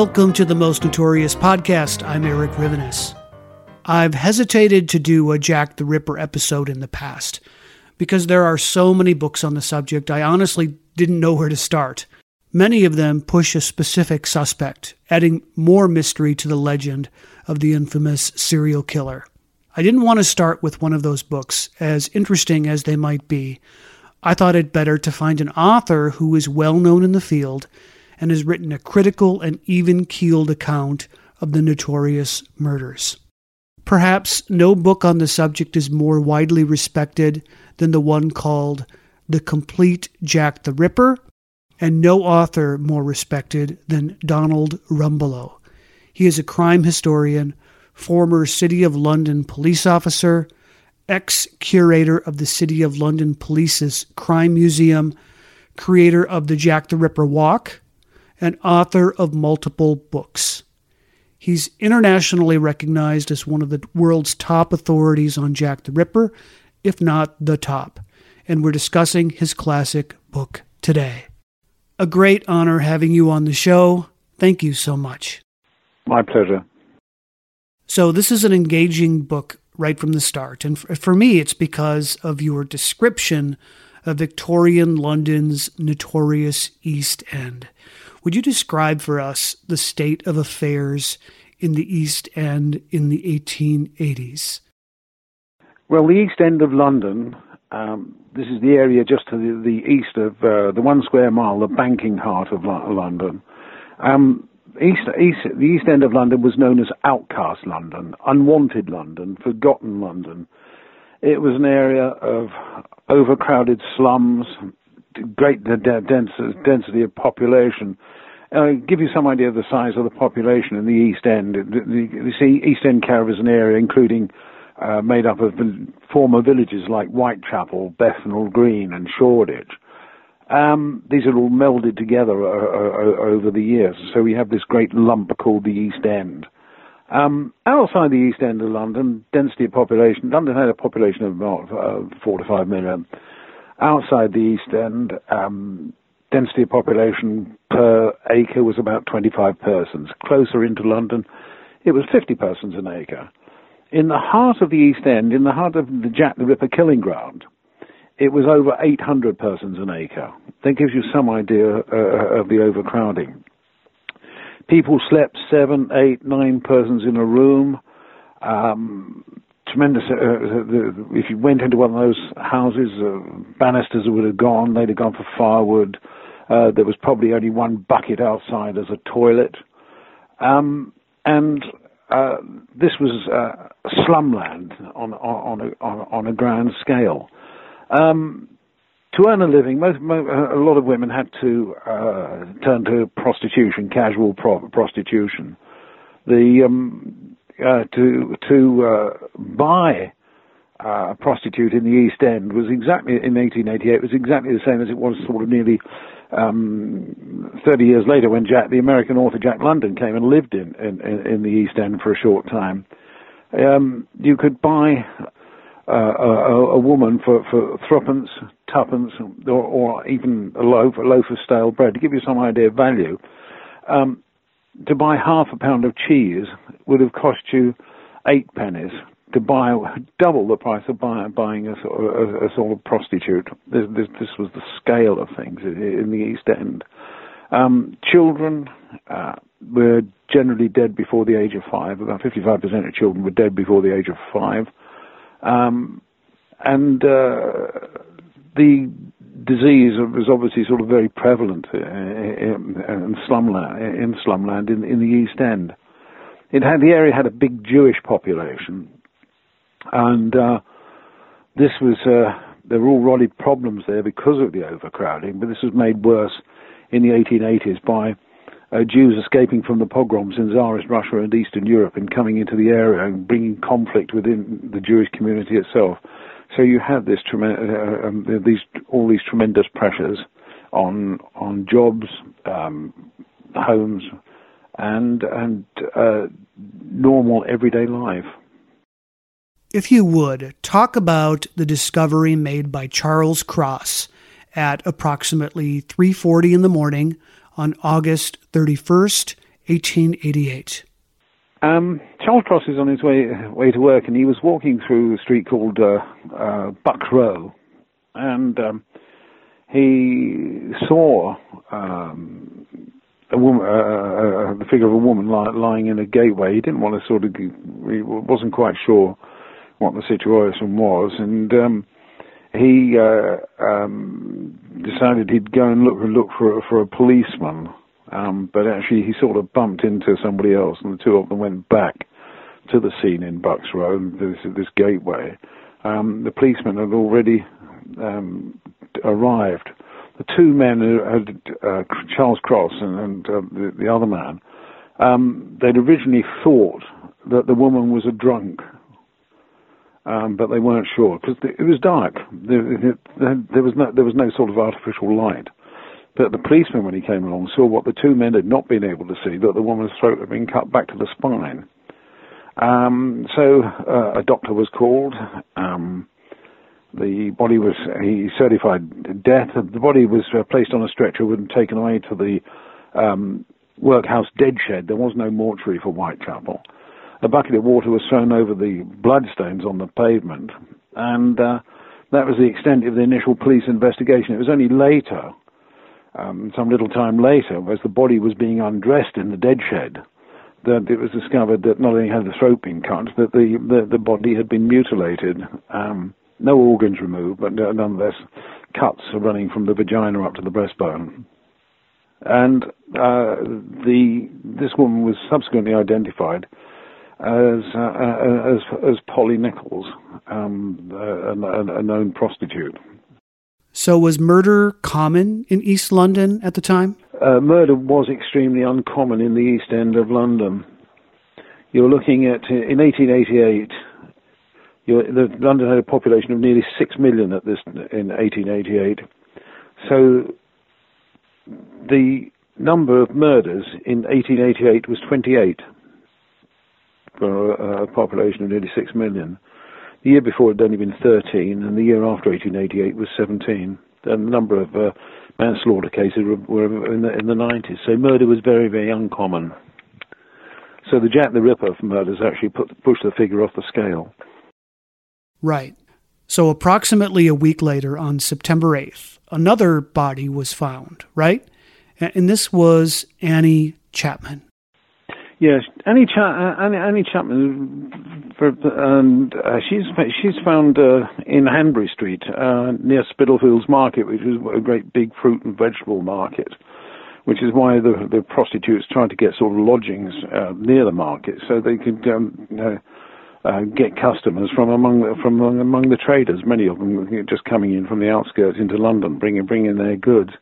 Welcome to the Most Notorious Podcast. I'm Eric Rivenes. I've hesitated to do a Jack the Ripper episode in the past because there are so many books on the subject, I honestly didn't know where to start. Many of them push a specific suspect, adding more mystery to the legend of the infamous serial killer. I didn't want to start with one of those books, as interesting as they might be. I thought it better to find an author who is well known in the field and has written a critical and even keeled account of the notorious murders. Perhaps no book on the subject is more widely respected than the one called The Complete Jack the Ripper, and no author more respected than Donald Rumbelow. He is a crime historian, former City of London police officer, ex curator of the City of London Police's Crime Museum, creator of the Jack the Ripper Walk, and author of multiple books. He's internationally recognized as one of the world's top authorities on Jack the Ripper, if not the top, and we're discussing his classic book today. A great honor having you on the show. Thank you so much. My pleasure. So, this is an engaging book right from the start. And for me, it's because of your description of Victorian London's notorious East End. Would you describe for us the state of affairs in the East End in the 1880s? Well, the East End of London, um, this is the area just to the, the east of uh, the one square mile, the banking heart of London. Um, east, east, the East End of London was known as outcast London, unwanted London, forgotten London. It was an area of overcrowded slums, great density of population. Uh, give you some idea of the size of the population in the East End. The, the, you see, East End Care is an area including uh, made up of former villages like Whitechapel, Bethnal Green, and Shoreditch. Um, these are all melded together uh, over the years, so we have this great lump called the East End. Um, outside the East End of London, density of population, London had a population of about uh, four to five million outside the East End, um, density of population per acre was about 25 persons. Closer into London, it was 50 persons an acre. In the heart of the East End, in the heart of the Jack the Ripper killing ground, it was over 800 persons an acre. That gives you some idea uh, of the overcrowding. People slept seven, eight, nine persons in a room. Um, tremendous. Uh, the, if you went into one of those houses, uh, banisters would have gone. They'd have gone for firewood. Uh, there was probably only one bucket outside as a toilet, um, and uh, this was uh, slumland on on a, on, on a grand scale. Um, to earn a living, most, a lot of women had to uh, turn to prostitution, casual pro- prostitution. The um, uh, to to uh, buy uh, a prostitute in the East End was exactly in 1888 was exactly the same as it was sort of nearly um, 30 years later when Jack, the American author Jack London came and lived in in, in the East End for a short time. Um, you could buy uh, a, a, woman for, for threepence, twopence, or, or, even a loaf, a loaf of stale bread. To give you some idea of value, um, to buy half a pound of cheese would have cost you eight pennies. To buy double the price of buy, buying a, a, a, sort of prostitute. This, this, this, was the scale of things in the East End. Um, children uh, were generally dead before the age of five. About 55% of children were dead before the age of five. Um, and uh, the disease was obviously sort of very prevalent uh, in, in slumland, in slumland in, in the East End. It had the area had a big Jewish population, and uh, this was uh, there were already problems there because of the overcrowding. But this was made worse in the 1880s by uh, Jews escaping from the pogroms in Tsarist Russia and Eastern Europe and coming into the area and bringing conflict within the Jewish community itself. So you have this tremendous, uh, um, these all these tremendous pressures on on jobs, um, homes, and and uh, normal everyday life. If you would talk about the discovery made by Charles Cross at approximately 3:40 in the morning on August 31st, 1888. Um, Charles Cross is on his way way to work, and he was walking through a street called uh, uh, Bucks Row, and um, he saw um, a woman, uh, uh, the figure of a woman li- lying in a gateway. He didn't want to sort of, he wasn't quite sure what the situation was, and um, he uh, um, decided he'd go and look look for for a policeman, um, but actually he sort of bumped into somebody else, and the two of them went back to the scene in Bucks Row, this this gateway. Um, the policeman had already um, arrived. The two men who had uh, Charles Cross and, and uh, the, the, other man. Um, they'd originally thought that the woman was a drunk um, but they weren't sure because it was dark. There, there, was no there was no sort of artificial light. But the policeman, when he came along, saw what the two men had not been able to see: that the woman's throat had been cut back to the spine. Um, so uh, a doctor was called. Um, the body was he certified death. The body was uh, placed on a stretcher and taken away to the um, workhouse dead shed. There was no mortuary for Whitechapel a bucket of water was thrown over the bloodstains on the pavement, and uh, that was the extent of the initial police investigation. It was only later, um, some little time later, as the body was being undressed in the dead shed, that it was discovered that not only had the throat been cut, that the, the, the body had been mutilated. Um, no organs removed, but nonetheless, cuts running from the vagina up to the breastbone. And uh, the this woman was subsequently identified as uh, uh, as as Polly Nichols, um, a, a, known prostitute. So, was murder common in East London at the time? Uh, murder was extremely uncommon in the East End of London. You're looking at in 1888. The, London had a population of nearly six million at this in 1888. So, the number of murders in 1888 was 28 for a, population of nearly 6 million. The year before it had only been 13, and the year after 1888 was 17. And the number of uh, manslaughter cases were, were in, the, in the 90s. So murder was very, very uncommon. So the Jack the Ripper murders actually put, pushed the figure off the scale. Right. So approximately a week later, on September 8th, another body was found, right? And this was Annie Chapman. Yes, Annie, Cha- uh, Annie, Annie Chapman, for, and uh, she's she's found uh, in Hanbury Street uh, near Spitalfields Market, which is a great big fruit and vegetable market, which is why the the prostitutes tried to get sort of lodgings uh, near the market so they could um, uh, get customers from among the, from among the traders. Many of them just coming in from the outskirts into London, bringing bringing their goods.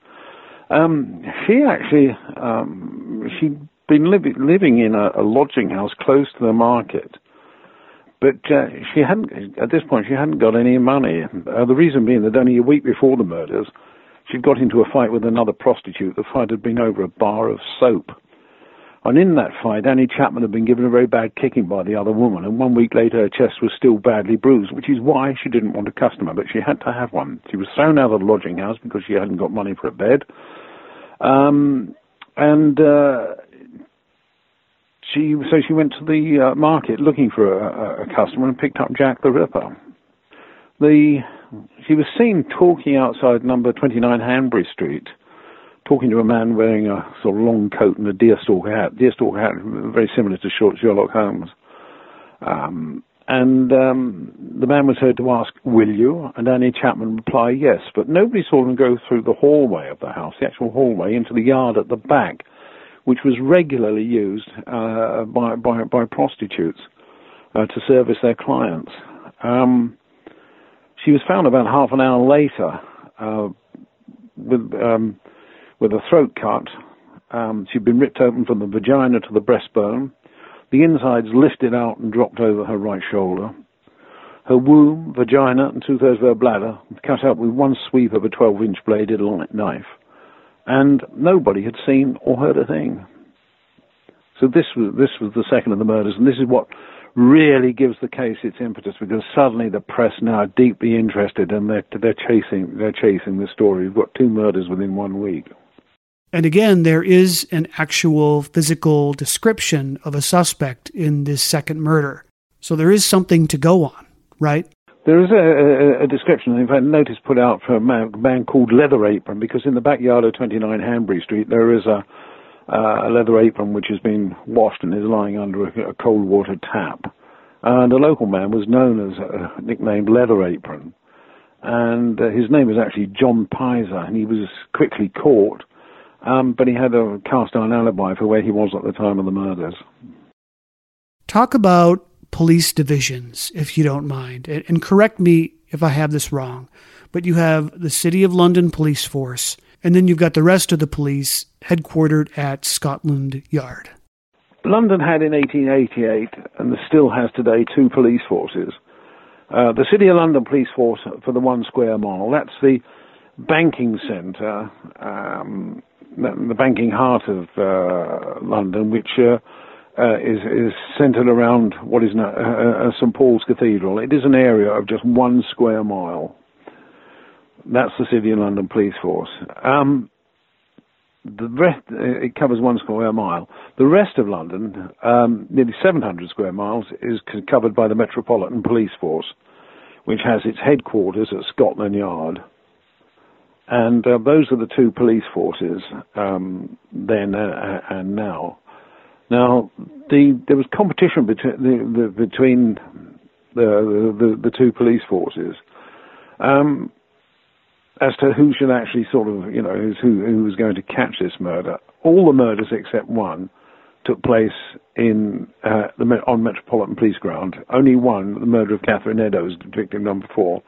Um, she actually um, she'd been li- living in a, a, lodging house close to the market, but uh, she hadn't at this point she hadn't got any money. Uh, the reason being that only a week before the murders, she'd got into a fight with another prostitute. The fight had been over a bar of soap. And in that fight, Annie Chapman had been given a very bad kicking by the other woman, and one week later her chest was still badly bruised, which is why she didn't want a customer, but she had to have one. She was thrown out of the lodging house because she hadn't got money for a bed. Um, and uh, she so she went to the uh, market looking for a, a, customer and picked up Jack the Ripper. The she was seen talking outside number 29 Hanbury Street talking to a man wearing a sort of long coat and a deerstalk hat. Deerstalk hat, very similar to Sherlock Holmes. Um, and um, the man was heard to ask, Will you? And Annie Chapman replied, Yes. But nobody saw them go through the hallway of the house, the actual hallway, into the yard at the back, which was regularly used uh, by, by, by, prostitutes uh, to service their clients. Um, she was found about half an hour later uh, with um, with a throat cut. Um, she'd been ripped open from the vagina to the breastbone, the insides lifted out and dropped over her right shoulder. Her womb, vagina, and two thirds of her bladder cut out with one sweep of a 12 inch bladed knife. And nobody had seen or heard a thing. So this was, this was the second of the murders, and this is what really gives the case its impetus because suddenly the press now are deeply interested and they're, they're chasing they're chasing the story. We've got two murders within one week. And again, there is an actual physical description of a suspect in this second murder. So there is something to go on, right? There is a, a, a description, in fact, notice put out for a man, man, called Leather Apron, because in the backyard of 29 Hanbury Street there is a, uh, a leather apron which has been washed and is lying under a, a cold water tap. And a local man was known as uh, nicknamed Leather Apron. And uh, his name was actually John Pizer, and he was quickly caught um, but he had a cast iron alibi for where he was at the time of the murders. Talk about police divisions, if you don't mind, and correct me if I have this wrong. But you have the City of London Police Force, and then you've got the rest of the police headquartered at Scotland Yard. London had in 1888, and still has today, two police forces. Uh, the City of London Police Force for the one square mile. That's the banking centre um, the banking heart of uh, London, which uh, uh, is, is centred around what is now uh, uh, St Paul's Cathedral. It is an area of just one square mile. That's the City of London Police Force. Um, the rest, it covers one square mile. The rest of London, um, nearly 700 square miles, is covered by the Metropolitan Police Force, which has its headquarters at Scotland Yard. And uh, those are the two police forces um, then uh, and now. Now, the, there was competition between the, the between the, the, two police forces um, as to who should actually sort of, you know, who, who was going to catch this murder. All the murders except one took place in uh, the, on Metropolitan Police Ground. Only one, the murder of Catherine Eddowes, victim number four,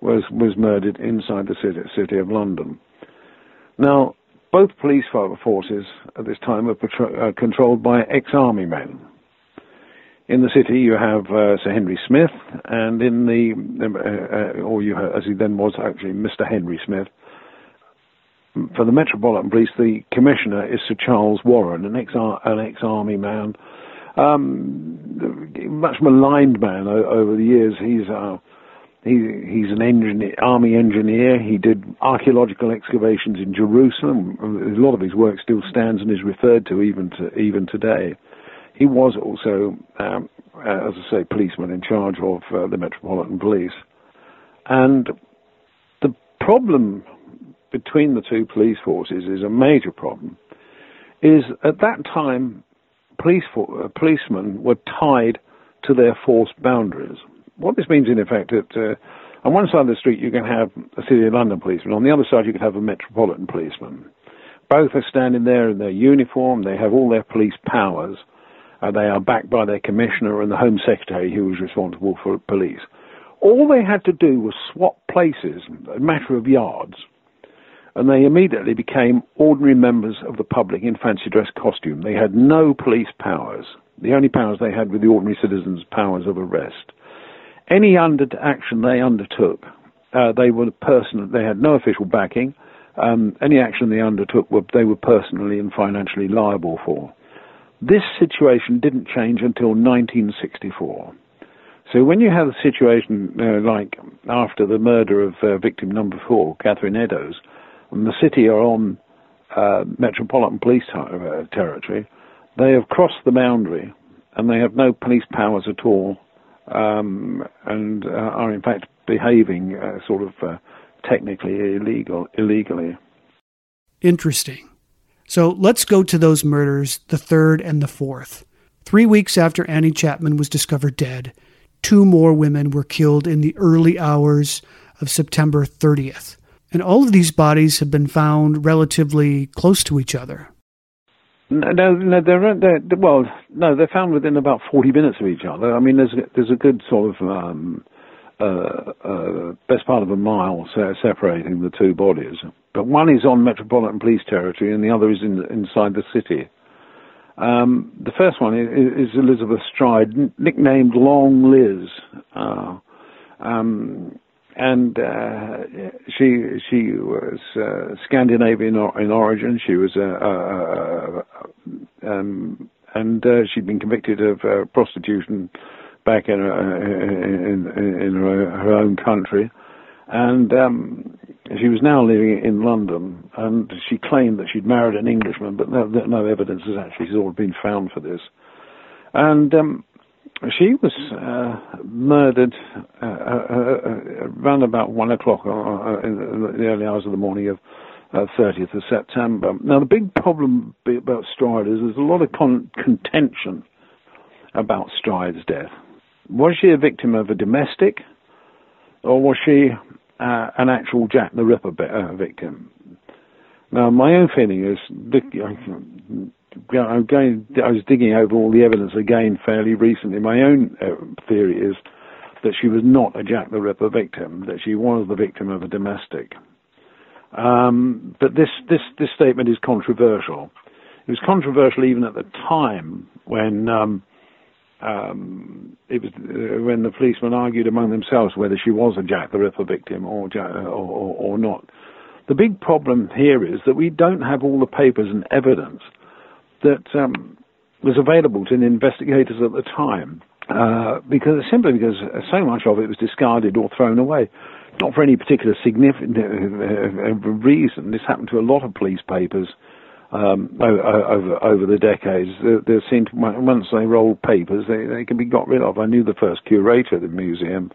was was murdered inside the city, city of London. Now, both police forces at this time are patro- uh, controlled by ex-army men. In the city, you have uh, Sir Henry Smith, and in the, uh, uh, or you have, as he then was actually, Mr. Henry Smith. For the Metropolitan Police, the commissioner is Sir Charles Warren, an ex an ex-army man, um, much maligned man over the years. He's uh, he, he's an engineer, army engineer. He did archaeological excavations in Jerusalem. A lot of his work still stands and is referred to even to even today. He was also, um, uh, as I say, policeman in charge of uh, the Metropolitan Police. And the problem between the two police forces is a major problem. Is at that time, police for, uh, policemen were tied to their force boundaries what this means in effect that uh, on one side of the street you can have a City of London policeman, on the other side you can have a Metropolitan policeman. Both are standing there in their uniform, they have all their police powers, Uh, they are backed by their commissioner and the Home Secretary, who is responsible for police. All they had to do was swap places, a matter of yards, and they immediately became ordinary members of the public in fancy dress costume. They had no police powers. The only powers they had were the ordinary citizens' powers of arrest. Any under action they undertook, uh, they were person. They had no official backing. Um, any action they undertook, were, they were personally and financially liable for. This situation didn't change until 1964. So when you have a situation uh, like after the murder of uh, victim number four, Catherine Eddowes, and the city are on uh, Metropolitan Police uh, territory, they have crossed the boundary and they have no police powers at all um, and uh, are in fact behaving uh, sort of uh, technically illegal illegally. Interesting. So let's go to those murders, the third and the fourth. Three weeks after Annie Chapman was discovered dead, two more women were killed in the early hours of September 30th. And all of these bodies have been found relatively close to each other. No, no, they're, they're, well, no, they're found within about 40 minutes of each other. I mean, there's there's a good sort of um, uh, uh, best part of a mile se- separating the two bodies, but one is on Metropolitan Police territory and the other is in, inside the city. Um, the first one is, is, Elizabeth Stride, nicknamed Long Liz. Uh, um, and uh, she she was uh, Scandinavian in origin. She was a, um, and uh, she'd been convicted of uh, prostitution back in in, in, in her own country, and um, she was now living in London. And she claimed that she'd married an Englishman, but no, no evidence has actually sort of been found for this. And um, she was uh, murdered uh, uh, uh, around about one o'clock uh, in the early hours of the morning of 30th of September. Now, the big problem about Stride is there's a lot of con- contention about Stride's death. Was she a victim of a domestic, or was she an actual Jack the Ripper victim? Now, my own feeling is I'm going, I was digging over all the evidence again fairly recently. My own uh, theory is that she was not a Jack the Ripper victim, that she was the victim of a domestic. Um, but this, this, this statement is controversial. It was controversial even at the time when um, um, it was uh, when the policemen argued among themselves whether she was a Jack the Ripper victim or, or, or, or not. The big problem here is that we don't have all the papers and evidence that um, was available to the investigators at the time. Uh, because simply because so much of it was discarded or thrown away, not for any particular significant uh, uh, reason. This happened to a lot of police papers um, over over the decades. There seemed once they rolled papers, they they can be got rid of. I knew the first curator of the museum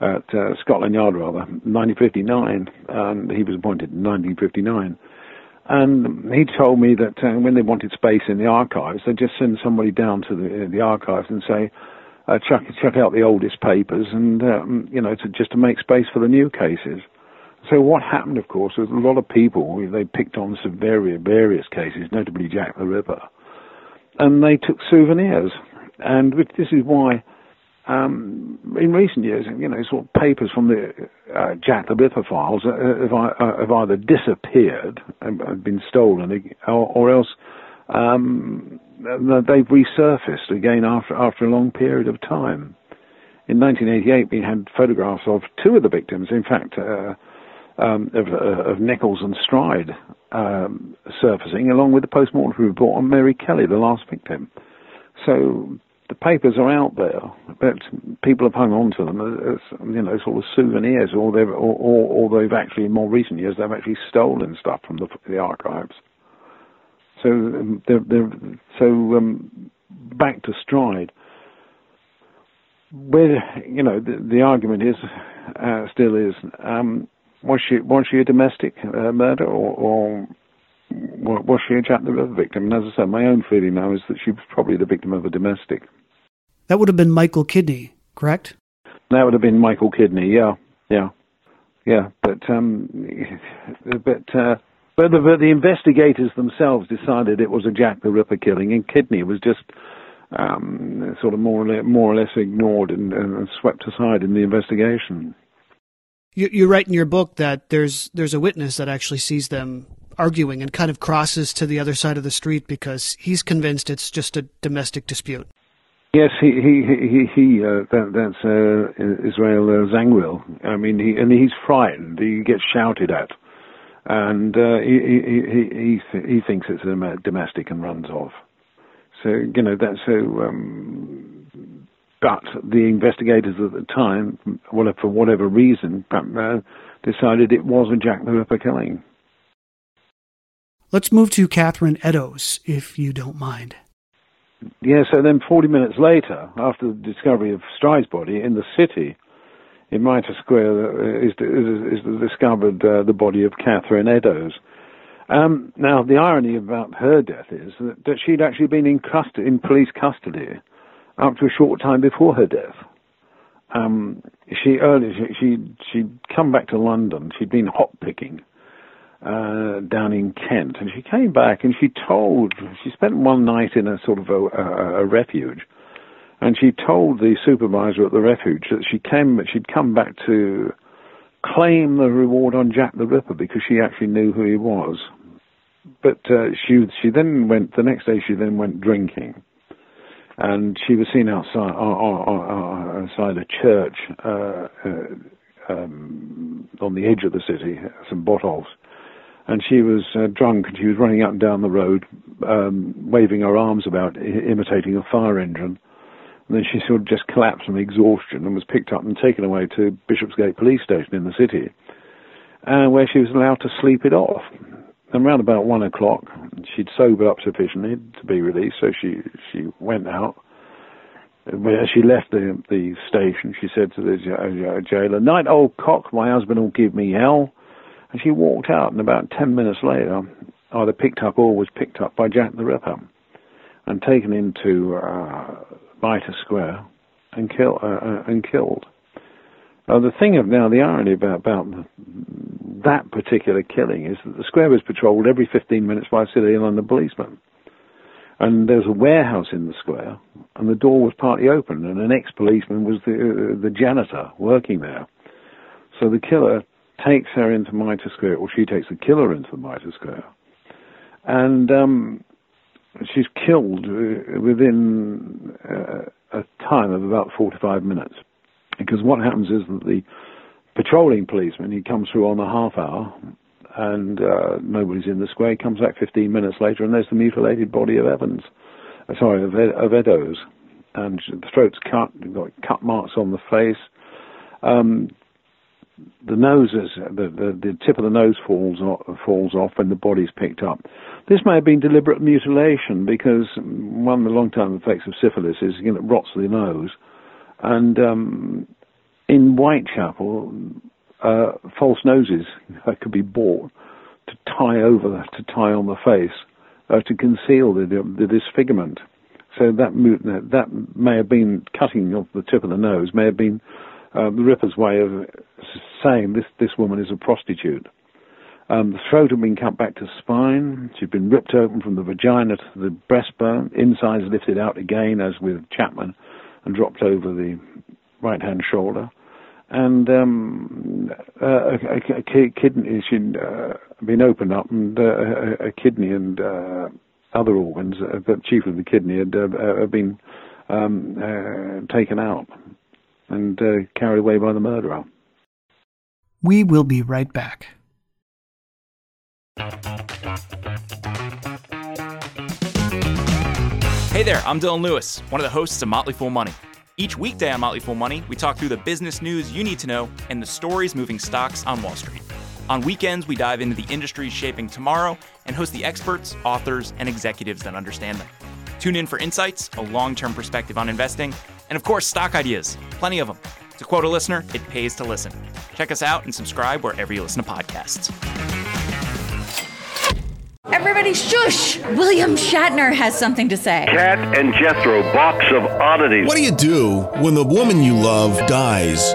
at uh, Scotland Yard, rather, 1959, and he was appointed in 1959. And he told me that uh, when they wanted space in the archives, they'd just send somebody down to the, the archives and say, uh, out the oldest papers and, um, you know, to, just to make space for the new cases. So what happened, of course, was a lot of people, they picked on some various cases, notably Jack the Ripper, and they took souvenirs. And this is why um, in recent years, you know, sort of papers from the uh, Jack the Ripper files uh, have, uh, have, either disappeared and been stolen, or, or else um, they've resurfaced again after after a long period of time. In 1988, we had photographs of two of the victims. In fact. Uh, um, of, uh, of, Nichols and Stride um, surfacing, along with the post-mortem report on Mary Kelly, the last victim. So the papers are out there, but people have hung on to them as you know sort of souvenirs, or they've or, or, or they've actually in more recent years they've actually stolen stuff from the, the archives. So um, they're, they're, so um, back to Stride, where you know the, the argument is uh, still is um, was she was she a domestic uh, murder or, or was she a Jack the Ripper victim? And as I said, my own feeling now is that she was probably the victim of a domestic. That would have been Michael Kidney, correct? That would have been Michael Kidney. Yeah, yeah, yeah. But um, but uh, but the, but the investigators themselves decided it was a Jack the Ripper killing, and Kidney was just um, sort of more or less, more or less ignored and, and swept aside in the investigation. You, you write in your book that there's there's a witness that actually sees them arguing and kind of crosses to the other side of the street because he's convinced it's just a domestic dispute. Yes, he he he he. Uh, that, that's uh, Israel uh, Zangwill. I mean, he and he's frightened. He gets shouted at, and uh, he, he he he thinks it's a domestic and runs off. So you know that's so. Um, but the investigators at the time, well, for whatever reason, uh, decided it was a Jack the Ripper killing. Let's move to Catherine Eddowes, if you don't mind. Yeah, so then 40 minutes later, after the discovery of Stride's body in the city, in Mitre Square, uh, is, is, is discovered uh, the body of Catherine Eddowes. Um, now, the irony about her death is that, that she'd actually been in, in police custody up to a short time before her death. Um, she early she, she she'd come back to London. She'd been hop picking uh, down in Kent, and she came back and she told she spent one night in a sort of a, a, a refuge, and she told the supervisor at the refuge that she came she'd come back to claim the reward on Jack the Ripper because she actually knew who he was. But uh, she she then went the next day. She then went drinking, and she was seen outside outside a church uh, uh, um, on the edge of the city, St Botolph's and she was uh, drunk and she was running up and down the road, um, waving her arms about, I- imitating a fire engine. And then she sort of just collapsed from exhaustion and was picked up and taken away to Bishopsgate Police Station in the city, uh, where she was allowed to sleep it off. And around about one o'clock, she'd sobered up sufficiently to be released, so she she went out. As she left the the station, she said to the jailer, "Night, old cock, my husband will give me hell." And she walked out, and about ten minutes later, either picked up or was picked up by Jack the Ripper and taken into uh, Square and, kill, uh, uh and killed. Uh, the thing of now, the irony about, about that particular killing is that the square was patrolled every 15 minutes by a City of London policeman. And there was a warehouse in the square, and the door was partly open, and an ex-policeman was the, uh, the janitor working there. So the killer takes her into Mitre Square, or she takes the killer into the Mitre Square, and um, she's killed uh, within uh, a time of about 45 minutes. Because what happens is that the patrolling policeman, he comes through on the half hour, and uh, nobody's in the square. He comes back 15 minutes later, and there's the mutilated body of Evans, uh, sorry, of, Ed- of Eddowes. And the throat's cut, you've got cut marks on the face. Um, the nose is, the, the, the tip of the nose falls off, falls off when the body's picked up. This may have been deliberate mutilation because one of the long-term effects of syphilis is you know, it rots the nose, and um, in Whitechapel, uh, false noses could be bought to tie over, to tie on the face, uh, to conceal the, the, disfigurement. So that that may have been cutting off the tip of the nose, may have been uh, the Ripper's way of saying this this woman is a prostitute. Um, the throat had been cut back to spine. She'd been ripped open from the vagina to the breastbone. Insides lifted out again, as with Chapman, and dropped over the right hand shoulder. And um, uh, a, a, a, kidney she'd uh, been opened up, and uh, a, kidney and uh, other organs, uh, but chiefly the kidney, had uh, been um, taken out and uh, carried away by the murderer. We will be right back. Hey there, I'm Dylan Lewis, one of the hosts of Motley Fool Money. Each weekday on Motley Fool Money, we talk through the business news you need to know and the stories moving stocks on Wall Street. On weekends, we dive into the industries shaping tomorrow and host the experts, authors, and executives that understand them. Tune in for insights, a long term perspective on investing, and of course, stock ideas. Plenty of them. To quote a listener, it pays to listen. Check us out and subscribe wherever you listen to podcasts. Everybody shush! William Shatner has something to say. Cat and Jethro, box of oddities. What do you do when the woman you love dies?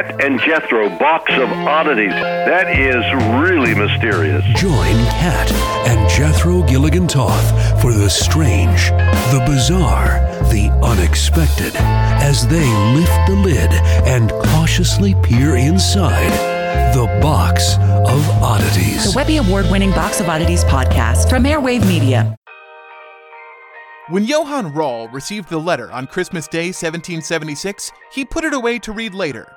Cat and Jethro box of oddities. That is really mysterious. Join Cat and Jethro Gilligan Toth for the strange, the bizarre, the unexpected as they lift the lid and cautiously peer inside the box of oddities. The Webby Award winning Box of Oddities podcast from Airwave Media. When Johann Rall received the letter on Christmas Day 1776, he put it away to read later.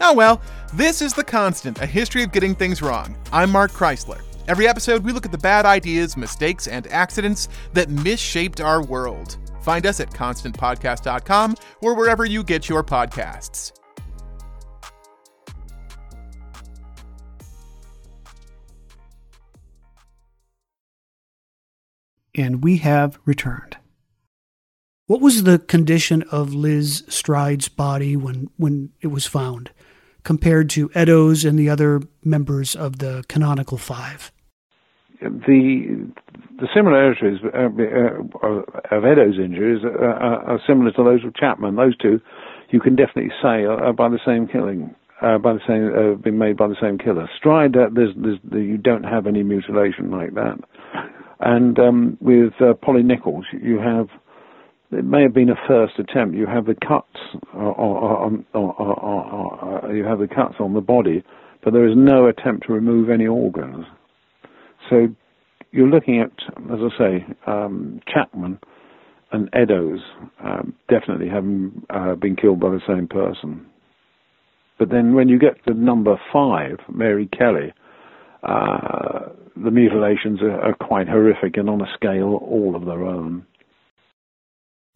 Oh well, this is The Constant, a history of getting things wrong. I'm Mark Chrisler. Every episode, we look at the bad ideas, mistakes, and accidents that misshaped our world. Find us at constantpodcast.com or wherever you get your podcasts. And we have returned. What was the condition of Liz Stride's body when, when it was found, compared to Eddowes and the other members of the canonical five? The the similarities uh, uh, of Eddowes injuries are, are, similar to those of Chapman. Those two, you can definitely say, are, by the same killing, uh, by the same, uh, been made by the same killer. Stride, uh, there's, there's, you don't have any mutilation like that. And um, with uh, Polly Nichols, you have it may have been a first attempt. You have the cuts on, on, on, you have the cuts on the body, but there is no attempt to remove any organs. So you're looking at, as I say, um, Chapman and Eddowes um, definitely having uh, been killed by the same person. But then when you get to number five, Mary Kelly, uh, the mutilations are, are quite horrific and on a scale all of their own.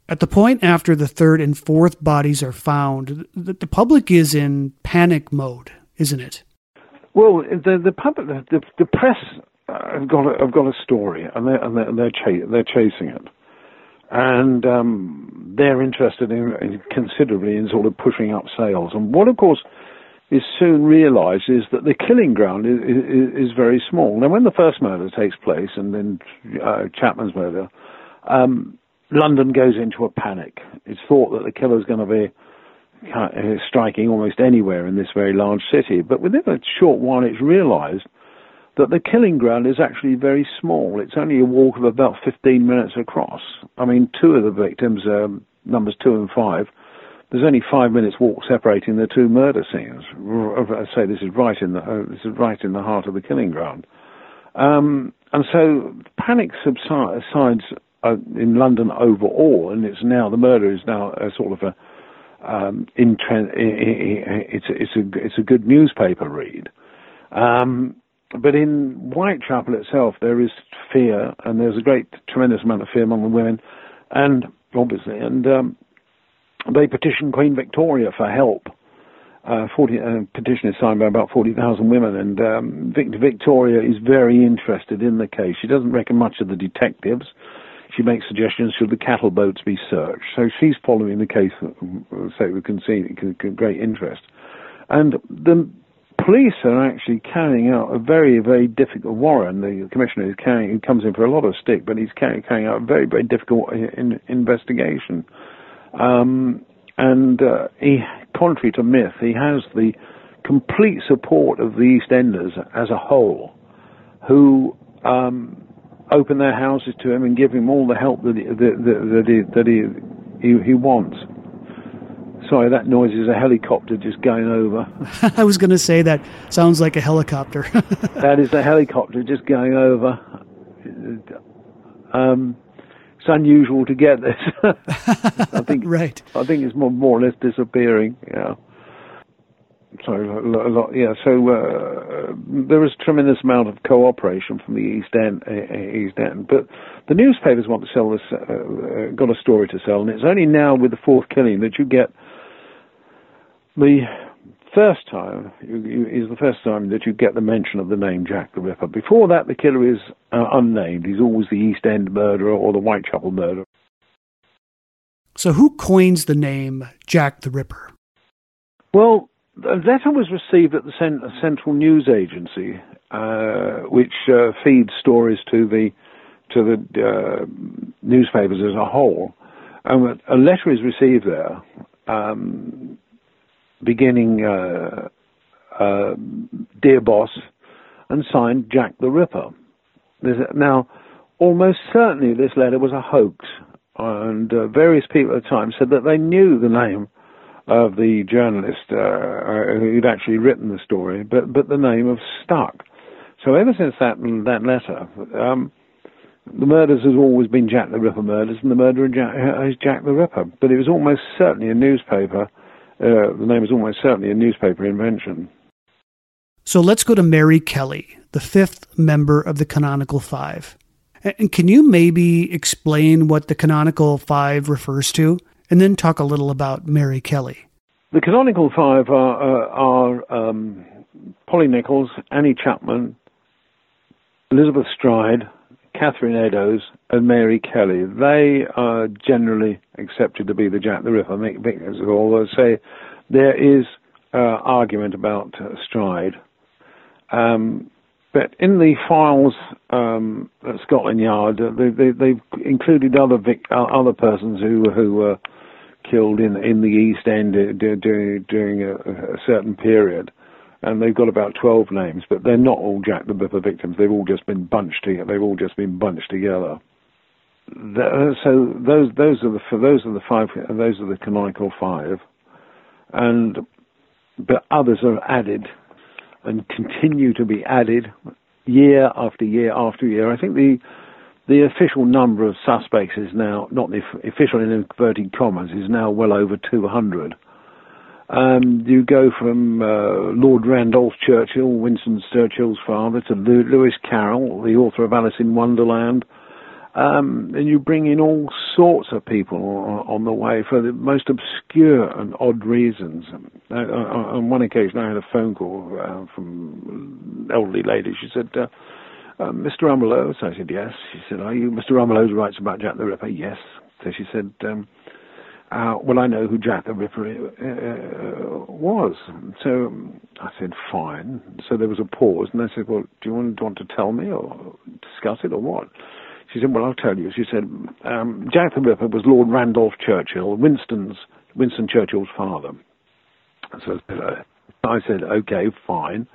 At the point after the third and fourth bodies are found, the, the public is in panic mode, isn't it? Well, the the public, the, the press have got a, have got a story, and they're and they're they're, ch- they're chasing it, and um, they're interested in, in, considerably in sort of pushing up sales. And what, of course, is soon realised is that the killing ground is, is, is, very small. Now, when the first murder takes place, and then uh, Chapman's murder. Um, London goes into a panic. It's thought that the killer's going to be striking almost anywhere in this very large city. But within a short while, it's realized that the killing ground is actually very small. It's only a walk of about 15 minutes across. I mean, two of the victims, um, numbers two and five, there's only five minutes walk separating the two murder scenes. I say this is right in the uh, this is right in the heart of the killing ground. Um, and so panic subsides uh, in London overall, and it's now the murder is now a sort of a um, it's it's a it's a good newspaper read. Um, but in Whitechapel itself, there is fear, and there's a great, tremendous amount of fear among the women, and obviously, and um, they petitioned Queen Victoria for help. Uh, 40, uh, petition is signed by about 40,000 women, and um, Vic- Victoria is very interested in the case. She doesn't reckon much of the detectives. She makes suggestions should the cattle boats be searched. So she's following the case, So we say, with great interest. And the police are actually carrying out a very, very difficult. Warren, the commissioner, is carrying. Comes in for a lot of stick, but he's carrying, carrying out a very, very difficult in, investigation. Um, and uh, he, contrary to myth, he has the complete support of the East Enders as a whole, who um, open their houses to him and give him all the help that he, that, that, that he, that he, he, he wants. sorry, that noise is a helicopter just going over. I was going to say that sounds like a helicopter. that is a helicopter just going over. Um, it's unusual to get this. I think. right. I think it's more, more or less disappearing. Yeah. So a lot, yeah. So uh, there was a tremendous amount of cooperation from the East End, uh, East End, but the newspapers want to sell this, uh, uh, got a story to sell, and it's only now with the fourth killing that you get the first time you, you, is the first time that you get the mention of the name Jack the Ripper. Before that, the killer is uh, unnamed. He's always the East End murderer or the Whitechapel murderer. So, who coins the name Jack the Ripper? Well, a letter was received at the Central News Agency, uh, which uh, feeds stories to the to the uh, newspapers as a whole. And a letter is received there, um, beginning uh, uh, "Dear Boss," and signed Jack the Ripper. now, almost certainly, this letter was a hoax, and uh, various people at the time said that they knew the name of the journalist uh, uh, who'd actually written the story, but but the name of Stuck. So ever since that that letter, um, the murders has always been Jack the Ripper murders, and the murderer Jack, uh, is Jack the Ripper. But it was almost certainly a newspaper. Uh, the name is almost certainly a newspaper invention. So let's go to Mary Kelly, the fifth member of the Canonical Five. And can you maybe explain what the Canonical Five refers to? And then talk a little about Mary Kelly. The canonical five are, uh, are um, Polly Nichols, Annie Chapman, Elizabeth Stride, Catherine Eddowes, and Mary Kelly. They are generally accepted to be the Jack the Ripper, although say there is uh, argument about uh, Stride. Um, but in the files um, at Scotland Yard, they, have they, included other vic- uh, other persons who who were killed in in the East End uh, during during a, a certain period, and they've got about twelve names, but they're not all Jack the Ripper victims. They've all just been bunched together. They've all just been bunched together. The, uh, so those those are the those are the five uh, those are the canonical five, and but others are added and continue to be added year after year after year. I think the the official number of suspects is now, not the official in inverted commas, is now well over 200. Um, you go from uh, Lord Randolph Churchill, Winston Churchill's father, to Lewis Carroll, the author of Alice in Wonderland. Um, and you bring in all sorts of people on, the way for the most obscure and odd reasons. Uh, on one occasion, I had a phone call uh, from an elderly lady. She said, uh, uh, Mr. Rumbelow? So I said, yes. She said, are you Mr. Rumbelow who writes about Jack the Ripper? Yes. So she said, um, uh, well, I know who Jack the Ripper uh, was. So um, I said, fine. So there was a pause, and I said, well, do you want, do you want to tell me or discuss it or what? She said, well, I'll tell you. She said, um, Jack the Ripper was Lord Randolph Churchill, Winston's, Winston Churchill's father. So uh, I said, okay, fine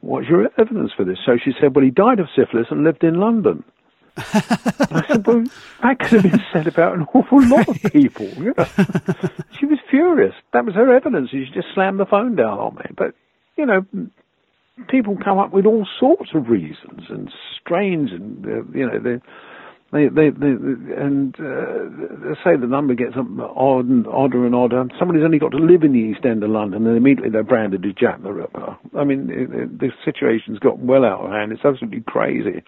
what's your evidence for this? So she said, well, he died of syphilis and lived in London. I said, well, that could have been said about an awful lot of people. Yeah. she was furious. That was her evidence. She just slammed the phone down on me. But, you know, people come up with all sorts of reasons and strange and, uh, you know, they they, they, they, and uh, say the number gets odd and odder and odder. Somebody's only got to live in the East End of London, and immediately they're branded as Jack the Ripper. I mean, it, it, the situation's got well out of hand. It's absolutely crazy.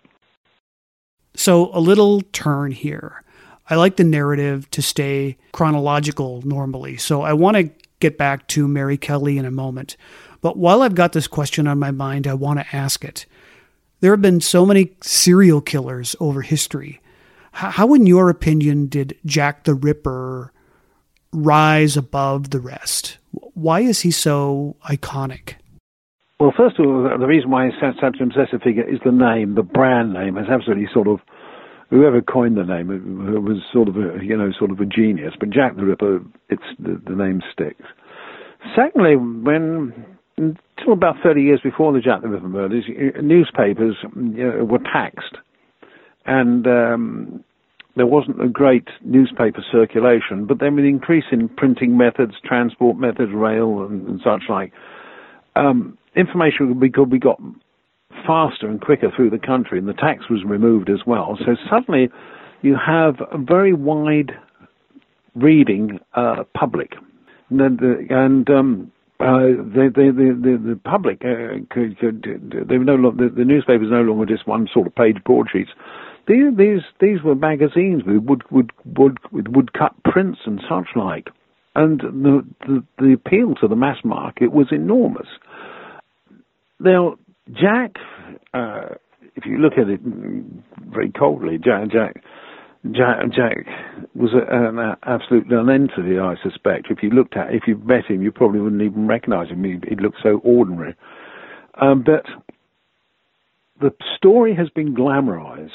So, a little turn here. I like the narrative to stay chronological normally. So, I want to get back to Mary Kelly in a moment. But while I've got this question on my mind, I want to ask it. There have been so many serial killers over history. How, in your opinion, did Jack the Ripper rise above the rest? Why is he so iconic? Well, first of all, the reason why he's such an obsessive figure is the name, the brand name. Has absolutely sort of whoever coined the name was sort of a you know sort of a genius. But Jack the Ripper, it's the, the name sticks. Secondly, when until about 30 years before the Jack the Ripper murders, newspapers you know, were taxed and um, there wasn't a great newspaper circulation, but then with the increase in printing methods, transport methods, rail and, and such like, um, information could be, could be got faster and quicker through the country, and the tax was removed as well. So suddenly, you have a very wide reading uh, public, and, and um, uh, the, the, the, the, public uh, could, could they no the, the newspapers no longer just one sort of page broadsheets. These these these were magazines with wood wood wood with woodcut prints and such like, and the, the the appeal to the mass market was enormous. Now Jack, uh, if you look at it very coldly, Jack Jack Jack, Jack was a, an absolute nonentity, I suspect. If you looked at, if you met him, you probably wouldn't even recognise him. He, he looked so ordinary. Um, but the story has been glamorized,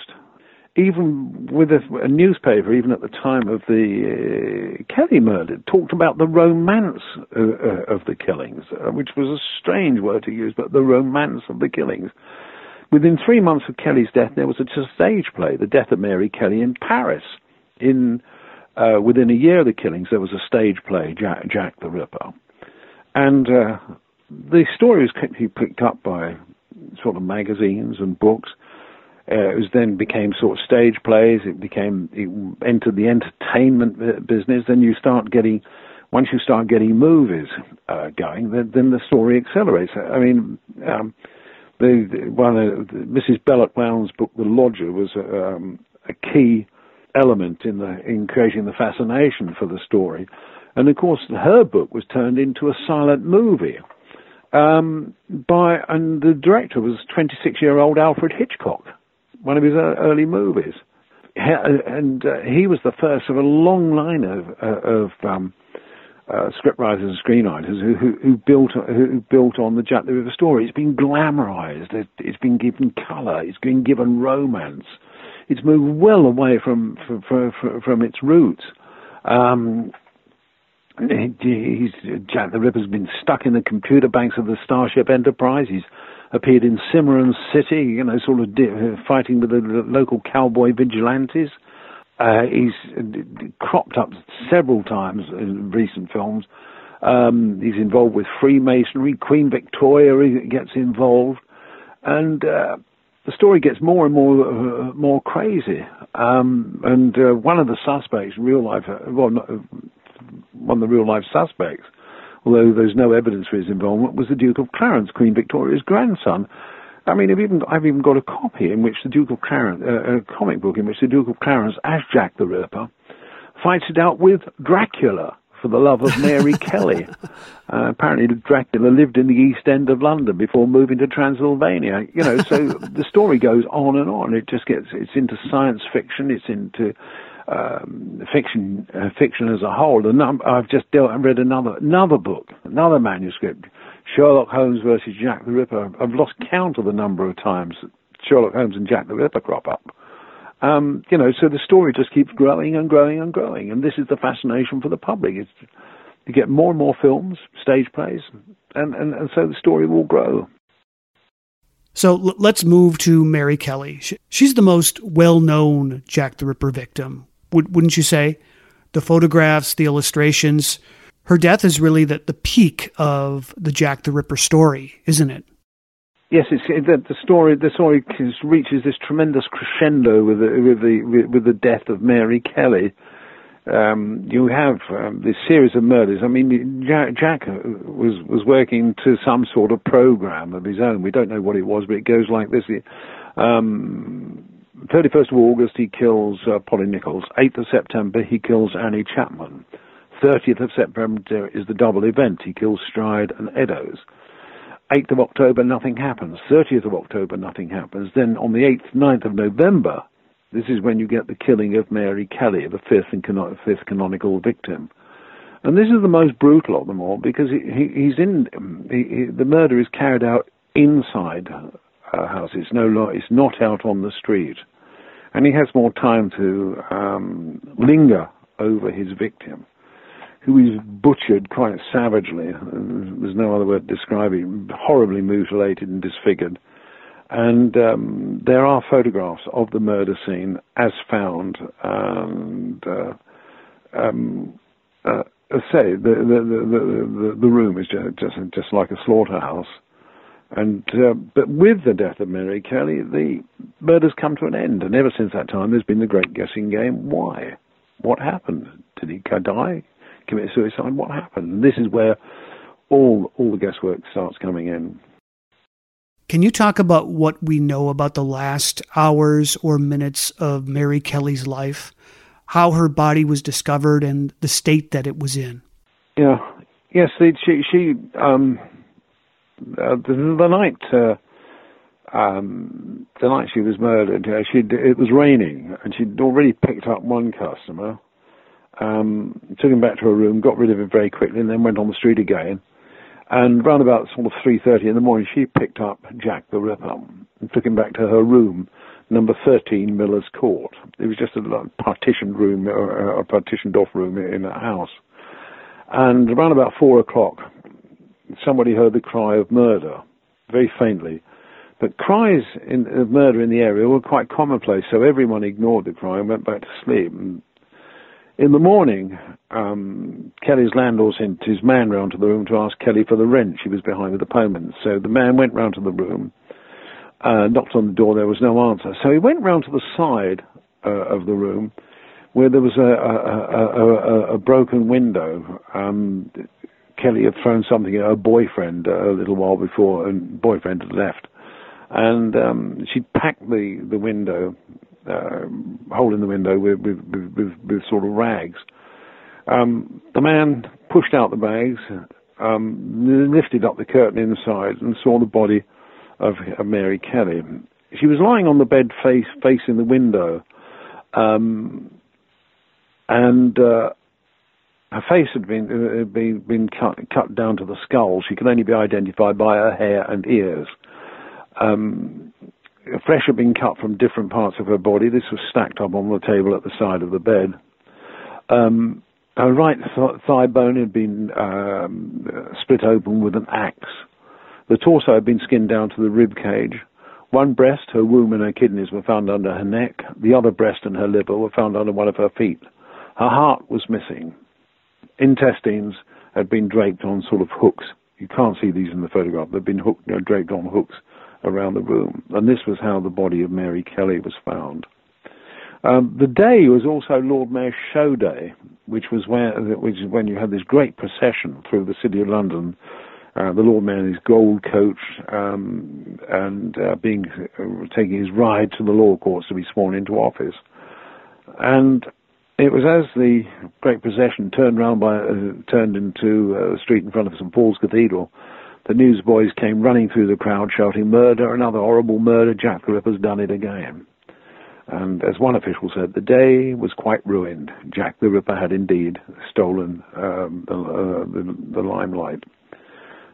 even with a, a, newspaper, even at the time of the uh, Kelly murder, talked about the romance uh, uh, of the killings, uh, which was a strange word to use, but the romance of the killings. Within three months of Kelly's death, there was a stage play, The Death of Mary Kelly, in Paris. In uh, within a year of the killings, there was a stage play, Jack, Jack the Ripper, and uh, the story was quickly picked up by sort of magazines and books. Uh, it was then became sort of stage plays. It became it entered the entertainment business. Then you start getting once you start getting movies uh, going, then, then the story accelerates. I mean. Um, the, the one of Mrs. Belloc Lowndes' book, The Lodger, was um, a key element in the in creating the fascination for the story, and of course her book was turned into a silent movie. Um, by and the director was 26 year old Alfred Hitchcock, one of his early movies, and uh, he was the first of a long line of, uh, of um, uh, scriptwriters and screenwriters who, who, who, built who built on the Jack the Ripper story. It's been glamorized. It's been given color. It's been given romance. It's moved well away from from, from, from its roots. Um, Jack the Ripper's been stuck in the computer banks of the Starship Enterprise. He's appeared in Cimarron City, you know, sort of di- fighting with the local cowboy vigilantes. Uh, he's cropped up several times in recent films. Um, he's involved with Freemasonry. Queen Victoria gets involved, and uh, the story gets more and more uh, more crazy. Um, and uh, one of the suspects, real life, uh, well, uh, one of the real life suspects, although there's no evidence for his involvement, was the Duke of Clarence, Queen Victoria's grandson. I mean, I've even, I've even got a copy in which the Duke of Clarence, uh, a comic book in which the Duke of Clarence, as Jack the Ripper, fights it out with Dracula for the love of Mary Kelly. Uh, apparently, Dracula lived in the East End of London before moving to Transylvania. You know, so the story goes on and on. It just gets, it's into science fiction, it's into um, fiction, uh, fiction as a whole. I've just dealt, read another another book, another manuscript Sherlock Holmes versus Jack the Ripper. I've lost count of the number of times Sherlock Holmes and Jack the Ripper crop up. Um, you know, so the story just keeps growing and growing and growing, and this is the fascination for the public. It's, you get more and more films, stage plays, and, and, and so the story will grow. So let's move to Mary Kelly. She's the most well known Jack the Ripper victim, wouldn't you say? The photographs, the illustrations, her death is really the, the peak of the Jack the Ripper story, isn't it? Yes, it's the, the story. The story reaches this tremendous crescendo with the with the with the death of Mary Kelly. Um, you have um, this series of murders. I mean, Jack, Jack, was was working to some sort of program of his own. We don't know what it was, but it goes like this: um, 31st of August, he kills uh, Polly Nichols. 8th of September, he kills Annie Chapman. 30th of September is the double event. He kills Stride and Eddowes. 8th of October, nothing happens. 30th of October, nothing happens. Then on the 8th, 9th of November, this is when you get the killing of Mary Kelly, the fifth and cano- fifth canonical victim. And this is the most brutal of them all because he, he, he's in. He, he, the murder is carried out inside a house. It's no, it's not out on the street, and he has more time to um, linger over his victim who is butchered quite savagely. There's no other word to describe. Horribly mutilated and disfigured. And um, there are photographs of the murder scene as found. And uh, um, uh, say, the, the, the, the, the room is just, just, just like a slaughterhouse. And uh, but with the death of Mary Kelly, the murders come to an end, and ever since that time, there's been the great guessing game. Why? What happened? Did he die? Commit suicide? What happened? And this is where all all the guesswork starts coming in. Can you talk about what we know about the last hours or minutes of Mary Kelly's life? How her body was discovered and the state that it was in? Yeah. Yes, she she um uh, the, the night uh, um, the night she was murdered, uh, she it was raining, and she'd already picked up one customer, um, took him back to her room, got rid of him very quickly, and then went on the street again. And round about sort of three thirty in the morning, she picked up Jack the Ripper and took him back to her room, number thirteen, Miller's Court. It was just a partitioned room, or a partitioned off room in a house. And around about four o'clock, somebody heard the cry of murder, very faintly. But cries in, of murder in the area were quite commonplace, so everyone ignored the cry and went back to sleep. And in the morning, um, Kelly's landlord sent his man round to the room to ask Kelly for the rent. She was behind with the payment. So the man went round to the room, uh, knocked on the door. There was no answer. So he went round to the side uh, of the room where there was a, a, a, a broken window. Um, Kelly had thrown something at her boyfriend a little while before, and boyfriend had left, and um, she'd packed the the window, uh, hole in the window with with, with, with sort of rags. Um, the man pushed out the bags, um, lifted up the curtain inside, and saw the body of, of Mary Kelly. She was lying on the bed, face facing the window, um, and uh, her face had been uh, been, been cut, cut down to the skull. She could only be identified by her hair and ears. Um, flesh had been cut from different parts of her body. This was stacked up on the table at the side of the bed. Um, her right th- thigh bone had been um, split open with an axe. The torso had been skinned down to the rib cage. One breast, her womb, and her kidneys were found under her neck. The other breast and her liver were found under one of her feet. Her heart was missing intestines had been draped on sort of hooks. You can't see these in the photograph. They've been hooked, you know, draped on hooks around the room. And this was how the body of Mary Kelly was found. Um, the day was also Lord Mayor's show day, which was where, which is when you had this great procession through the city of London. Uh, the Lord Mayor in his gold coach um, and uh, being uh, taking his ride to the law courts to be sworn into office. And it was as the great procession turned round by uh, turned into a street in front of St Paul's Cathedral. The newsboys came running through the crowd shouting, "Murder! Another horrible murder! Jack the Ripper's done it again!" And as one official said, the day was quite ruined. Jack the Ripper had indeed stolen um, the, uh, the, the, limelight.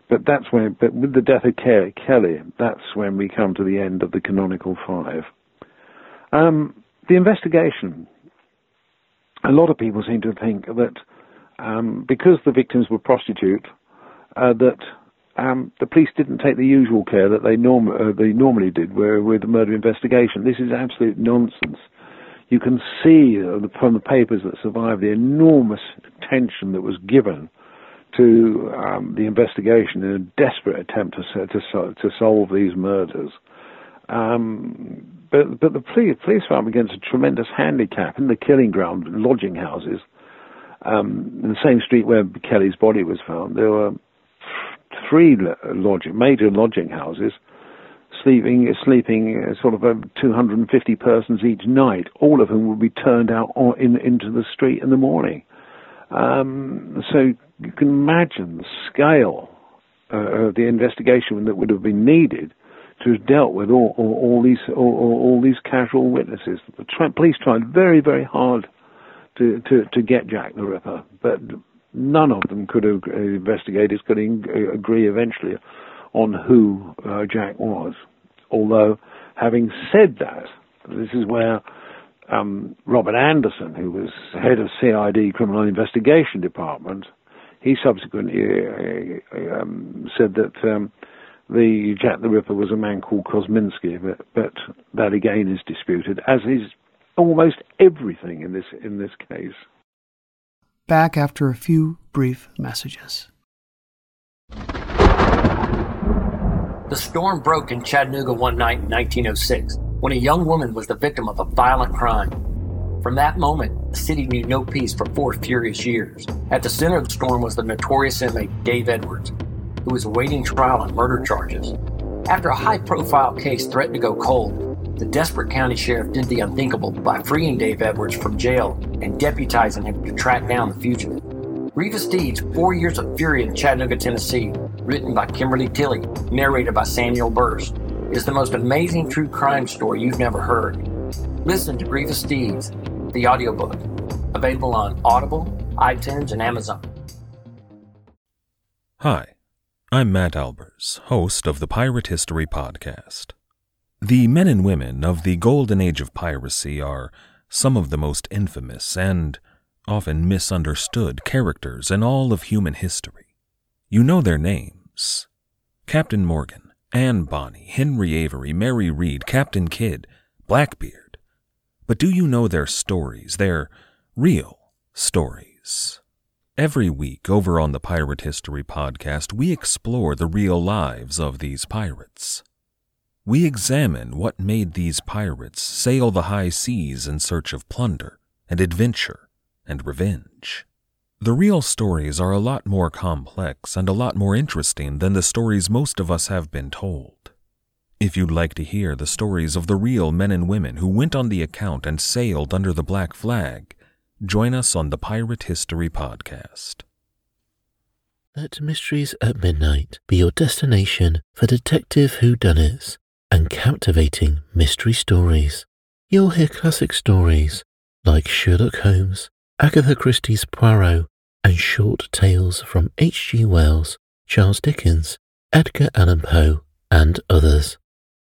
But that's when, but with the death of Kelly, that's when we come to the end of the canonical five. Um, the investigation a lot of people seem to think that um, because the victims were prostitute, uh, that um, the police didn't take the usual care that they, norm- uh, they normally did with the murder investigation. This is absolute nonsense. You can see uh, from the papers that survived the enormous attention that was given to um, the investigation in a desperate attempt to to, to solve these murders. Um, but but the police, police against a tremendous handicap in the killing ground, lodging houses. Um, in the same street where Kelly's body was found, there were three lodging, major lodging houses, sleeping sleeping uh, sort of uh, 250 persons each night, all of whom would be turned out on, in, into the street in the morning. Um, so you can imagine the scale uh, of the investigation that would have been needed to have dealt with all, all, all these all, all, these casual witnesses. The police tried very very hard to, to, to get Jack the Ripper, but none of them could have, investigators could agree eventually on who uh, Jack was. Although, having said that, this is where um, Robert Anderson, who was head of CID Criminal Investigation Department, he subsequently uh, um, said that um, the Jack the Ripper was a man called Kosminski, but, but that again is disputed, as is almost everything in this in this case. Back after a few brief messages. The storm broke in Chattanooga one night in 1906 when a young woman was the victim of a violent crime. From that moment, the city knew no peace for four furious years. At the center of the storm was the notorious inmate Dave Edwards, who was awaiting trial on murder charges. After a high profile case threatened to go cold, the desperate county sheriff did the unthinkable by freeing Dave Edwards from jail and deputizing him to track down the fugitive. Grievous Deeds Four Years of Fury in Chattanooga, Tennessee, written by Kimberly Tilley, narrated by Samuel Burst, is the most amazing true crime story you've never heard. Listen to Grievous Deeds, the audiobook, available on Audible, iTunes, and Amazon. Hi, I'm Matt Albers, host of the Pirate History Podcast. The men and women of the golden age of piracy are some of the most infamous and often misunderstood characters in all of human history. You know their names Captain Morgan, Anne Bonny, Henry Avery, Mary Read, Captain Kidd, Blackbeard. But do you know their stories, their real stories? Every week over on the Pirate History Podcast, we explore the real lives of these pirates. We examine what made these pirates sail the high seas in search of plunder and adventure and revenge. The real stories are a lot more complex and a lot more interesting than the stories most of us have been told. If you'd like to hear the stories of the real men and women who went on the account and sailed under the black flag, join us on the Pirate History Podcast. Let Mysteries at Midnight be your destination for detective whodunits and captivating mystery stories. You'll hear classic stories like Sherlock Holmes, Agatha Christie's Poirot, and short tales from H.G. Wells, Charles Dickens, Edgar Allan Poe, and others.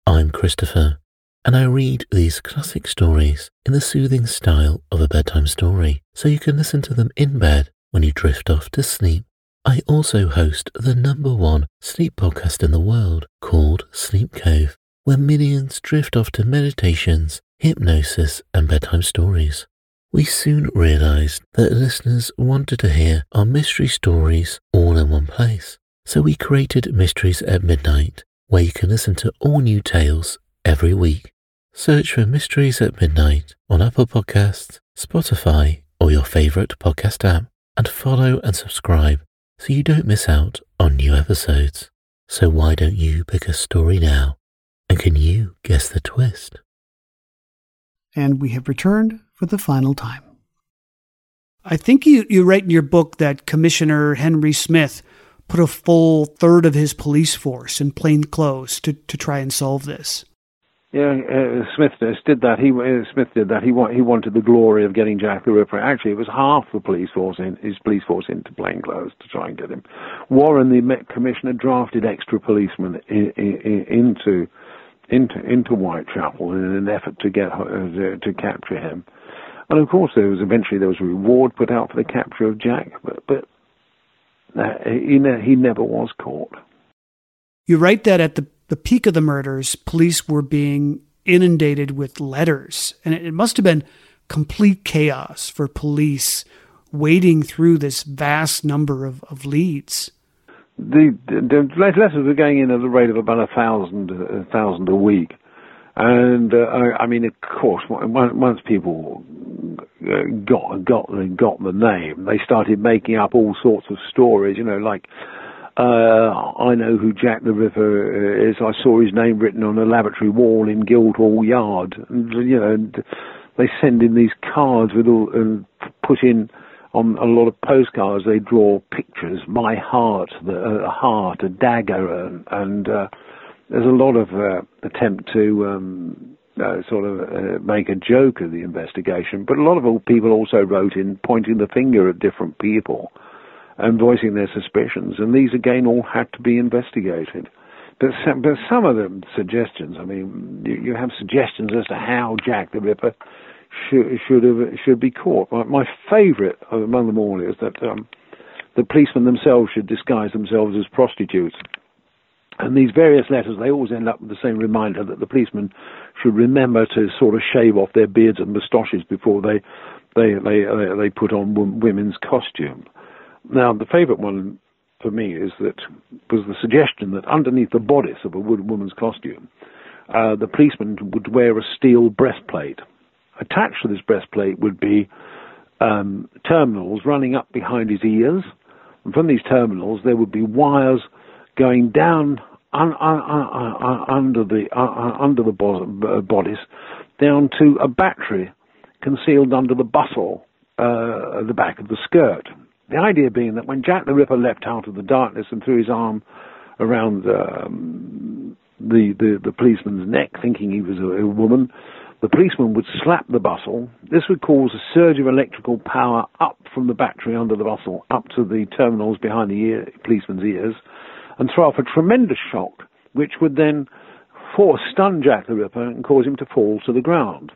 I'm Christopher, and I read these classic stories in the soothing style of a bedtime story, so you can listen to them in bed when you drift off to sleep. I also host the number one sleep podcast in the world called Sleep Cove, where millions drift off to meditations, hypnosis, and bedtime stories. We soon realized that listeners wanted to hear our mystery stories all in one place. So we created Mysteries at Midnight, where you can listen to all new tales every week. Search for Mysteries at Midnight on Apple Podcasts, Spotify, or your favorite podcast app, and follow and subscribe so you don't miss out on new episodes. So why don't you pick a story now? And can you guess the twist? And we have returned for the final time. I think you, you write in your book that Commissioner Henry Smith put a full third of his police force in plain clothes to, to try and solve this. Yeah, uh, Smith did that. He uh, Smith did that. He wa- he wanted the glory of getting Jack the Ripper. Actually, it was half the police force in his police force into plain clothes to try and get him. Warren, the Met commissioner, drafted extra policemen in, in, into into into Whitechapel in an effort to get uh, to capture him. And of course, there was eventually there was a reward put out for the capture of Jack, but but uh, he ne- he never was caught. You write that at the the peak of the murders, police were being inundated with letters, and it, must have been complete chaos for police wading through this vast number of, of leads. The, the, letters were going in at the rate of about a thousand a thousand a week, and uh, I, I mean, of course, once people got got got the name, they started making up all sorts of stories. You know, like uh, I know who Jack the Ripper is. I saw his name written on a lavatory wall in Guildhall Yard. And, you know, and they send in these cards with all and put in on a lot of postcards. They draw pictures, my heart, the, a heart, a dagger, and, and uh, there's a lot of uh, attempt to. Um, uh, sort of uh, make a joke of the investigation. But a lot of people also wrote in pointing the finger at different people and voicing their suspicions. And these again all had to be investigated. But some, but some of the suggestions, I mean, you, you have suggestions as to how Jack the Ripper should should have should be caught. My, my favourite among them all is that um, the policemen themselves should disguise themselves as prostitutes And these various letters, they always end up with the same reminder that the policemen should remember to sort of shave off their beards and moustaches before they they they they put on women's costume. Now, the favourite one for me is that was the suggestion that underneath the bodice of a woman's costume, uh, the policeman would wear a steel breastplate. Attached to this breastplate would be um, terminals running up behind his ears, and from these terminals there would be wires going down un, un, un, under the under the bodice down to a battery concealed under the bustle uh, at the back of the skirt. The idea being that when Jack the Ripper leapt out of the darkness and threw his arm around um, the, the, the policeman's neck, thinking he was a, a woman, the policeman would slap the bustle. This would cause a surge of electrical power up from the battery under the bustle up to the terminals behind the ear, policeman's ears, and throw off a tremendous shock, which would then force stun Jack the Ripper and cause him to fall to the ground.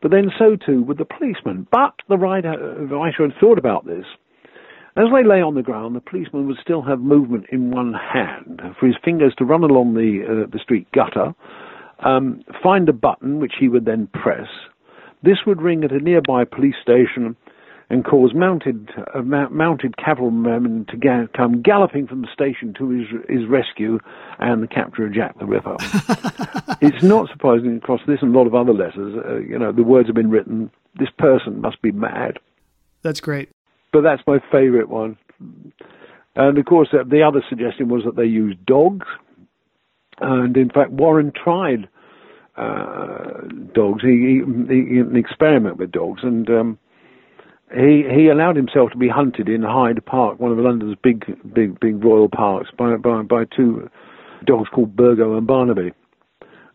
But then so too would the policeman. But the writer, the writer had thought about this. As they lay on the ground, the policeman would still have movement in one hand for his fingers to run along the uh, the street gutter, um, find a button which he would then press. This would ring at a nearby police station and cause mounted uh, mounted cavalrymen to ga- come galloping from the station to his his rescue and the capture of Jack the Ripper. it's not surprising across this and a lot of other letters, uh, you know, the words have been written. This person must be mad. That's great. But that's my favourite one. And of course, the other suggestion was that they used dogs. And in fact, Warren tried uh, dogs. He, he, he, an experiment with dogs, and um, he he allowed himself to be hunted in Hyde Park, one of London's big big big royal parks, by by by two dogs called Burgho and Barnaby.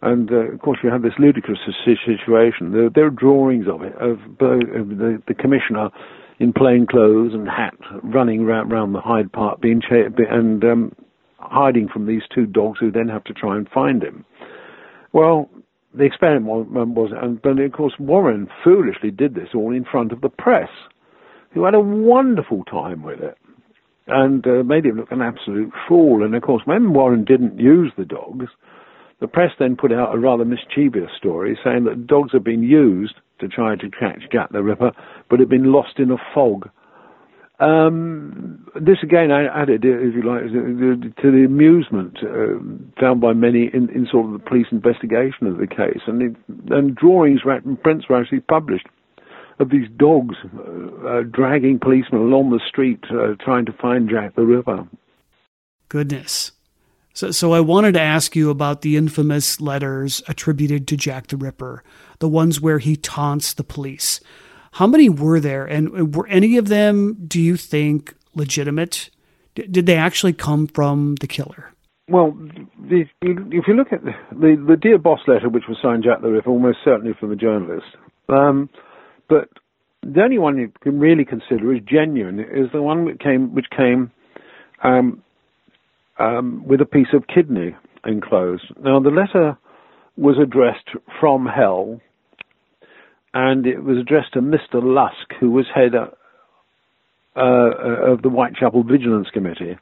And uh, of course, you have this ludicrous situation. There, there are drawings of it of, of the, the commissioner in plain clothes and hat, running round, the Hyde Park, being cha- and um, hiding from these two dogs, who then have to try and find him. Well, the experiment was, and but of course Warren foolishly did this all in front of the press, who had a wonderful time with it, and uh, made him look an absolute fool. And of course, when Warren didn't use the dogs, the press then put out a rather mischievous story saying that dogs had been used to try to catch Jack the Ripper, but had been lost in a fog. Um, this again I added, if you like, to the amusement uh, found by many in, in, sort of the police investigation of the case, and, it, and drawings and prints were actually published of these dogs uh, uh, dragging policemen along the street uh, trying to find Jack the Ripper. Goodness. So, so I wanted to ask you about the infamous letters attributed to Jack the Ripper, the ones where he taunts the police. How many were there, and were any of them, do you think, legitimate? D- did they actually come from the killer? Well, the, if you look at the, the, the, Dear Boss letter, which was signed Jack the Ripper, almost certainly from a journalist, um, but the only one you can really consider as genuine is the one which came, which came um, um, with a piece of kidney enclosed. Now, the letter was addressed from hell and it was addressed to Mr. Lusk, who was head uh, uh, of the Whitechapel Vigilance Committee.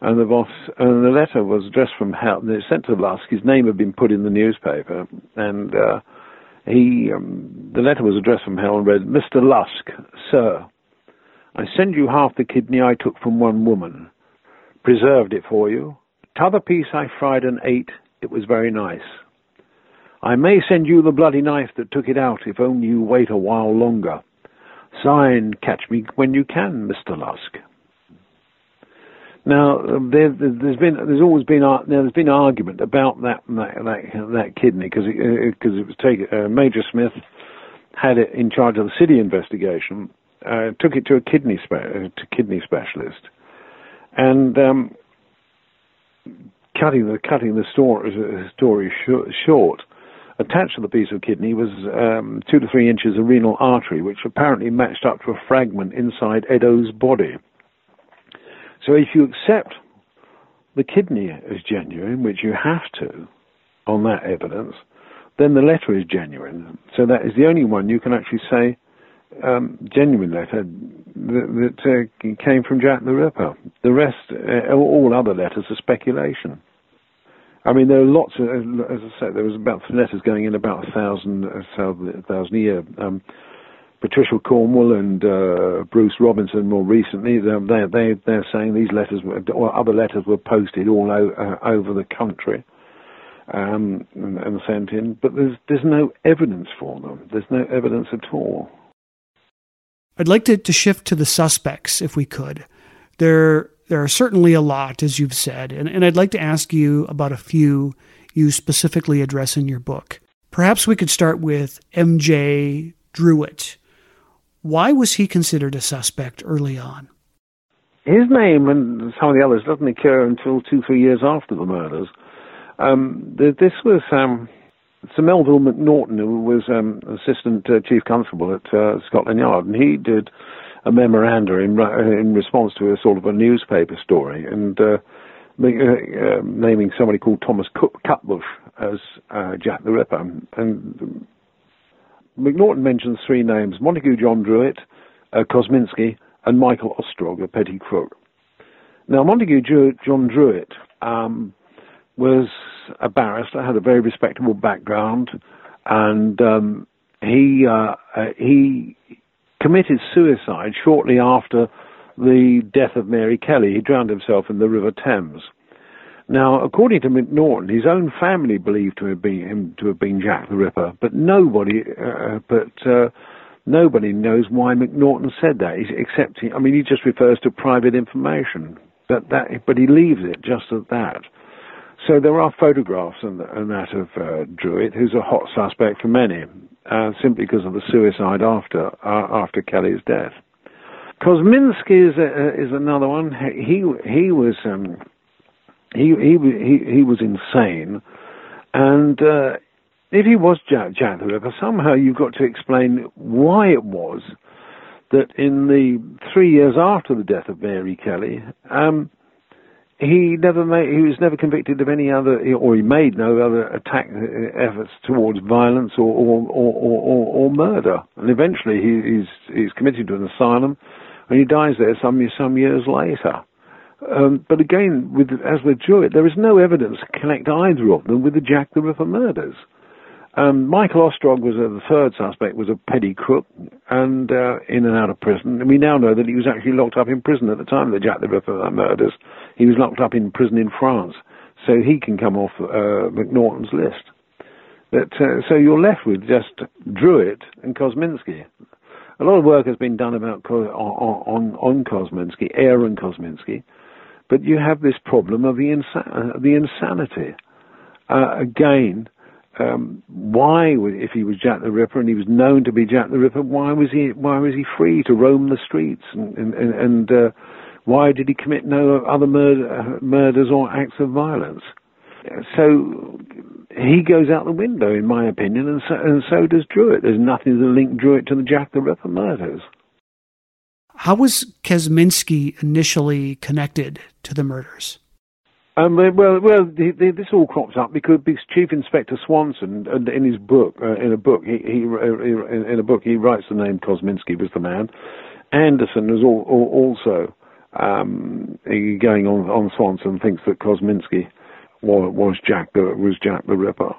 And the boss, and the letter was addressed from hell. It was sent to Lusk. His name had been put in the newspaper, and uh, he, um, the letter was addressed from hell and read, "Mr. Lusk, sir, I send you half the kidney I took from one woman, preserved it for you. T'other piece I fried and ate. It was very nice. I may send you the bloody knife that took it out if only you wait a while longer. Sign, catch me when you can, Mr. Lusk. Now, there, has been, there's always been, there's been argument about that that, that, that kidney because it, because it was taken. Uh, Major Smith had it in charge of the city investigation, uh, took it to a kidney spe- uh, to kidney specialist, and um, cutting the cutting the story, story short, Attached to the piece of kidney was um, two to three inches of renal artery, which apparently matched up to a fragment inside Eddowes' body. So if you accept the kidney as genuine, which you have to on that evidence, then the letter is genuine. So that is the only one you can actually say um, genuine letter that, that uh, came from Jack the Ripper. The rest, uh, all other letters, are speculation. I mean, there are lots of, as I said, there was about letters going in about a thousand, a thousand a year. Um, Patricia Cornwell and uh, Bruce Robinson more recently, they they they're saying these letters were, or other letters were posted all o- uh, over the country um, and, and sent in, but there's there's no evidence for them. There's no evidence at all. I'd like to, to shift to the suspects, if we could. There there are certainly a lot, as you've said, and, and I'd like to ask you about a few you specifically address in your book. Perhaps we could start with M.J. Druitt. Why was he considered a suspect early on? His name and some of the others doesn't occur until two, three years after the murders. Um, this was um, Sir Melville Macnaghten, who was um, Assistant uh, Chief Constable at uh, Scotland Yard, and he did a memoranda in, in response to a sort of a newspaper story, and uh, uh, uh naming somebody called Thomas Cutbush as uh, Jack the Ripper. And Macnaghten mentions three names Montague John Druitt, uh, Kosminski, and Michael Ostrog, a petty crook. Now, Montague John Druitt um, was a barrister, had a very respectable background, and um, he uh, uh, he committed suicide shortly after the death of Mary Kelly. He drowned himself in the River Thames. Now, according to Macnaghten, his own family believed to have been him to have been Jack the Ripper, but nobody, uh, but uh, nobody knows why Macnaghten said that, except he, I mean, he just refers to private information. But that, but he leaves it just at that. So there are photographs and, and that of uh, Druitt, who's a hot suspect for many, uh, simply because of the suicide after uh, after Kelly's death. Kosminski is a, is another one. He he was um, he he he he was insane, and uh, if he was Jack, Jack the Ripper, somehow you've got to explain why it was that in the three years after the death of Mary Kelly, um, he never made, he was never convicted of any other, or he made no other attack uh, efforts towards violence or or, or, or, or murder. And eventually, he, he's he's committed to an asylum, and he dies there some some years later. Um, but again, with, as with Druitt, there is no evidence to connect either of them with the Jack the Ripper murders. Um, Michael Ostrog was uh, the third suspect, was a petty crook and uh, in and out of prison. And we now know that he was actually locked up in prison at the time of the Jack the Ripper murders. He was locked up in prison in France, so he can come off uh, Macnaghten's list. But, uh, so you're left with just Druitt and Kosminski. A lot of work has been done about on, on, on Kosminski, Aaron Kosminski, but you have this problem of the, insa- the insanity. Uh, again, um, why, if he was Jack the Ripper and he was known to be Jack the Ripper, why was he why was he free to roam the streets and and, and uh, why did he commit no other murder, murders or acts of violence? So he goes out the window, in my opinion, and so, and so does Druitt. There's nothing to link Druitt to the Jack the Ripper murders. How was Kosminski initially connected to the murders? Um, well, well, the, the, this all crops up because, because Chief Inspector Swanson, uh, in his book, uh, in a book, he, he, in a book, he writes the name Kosminski was the man. Anderson was all, all, also um, going on on Swanson thinks that Kosminski was, was Jack the was Jack the Ripper,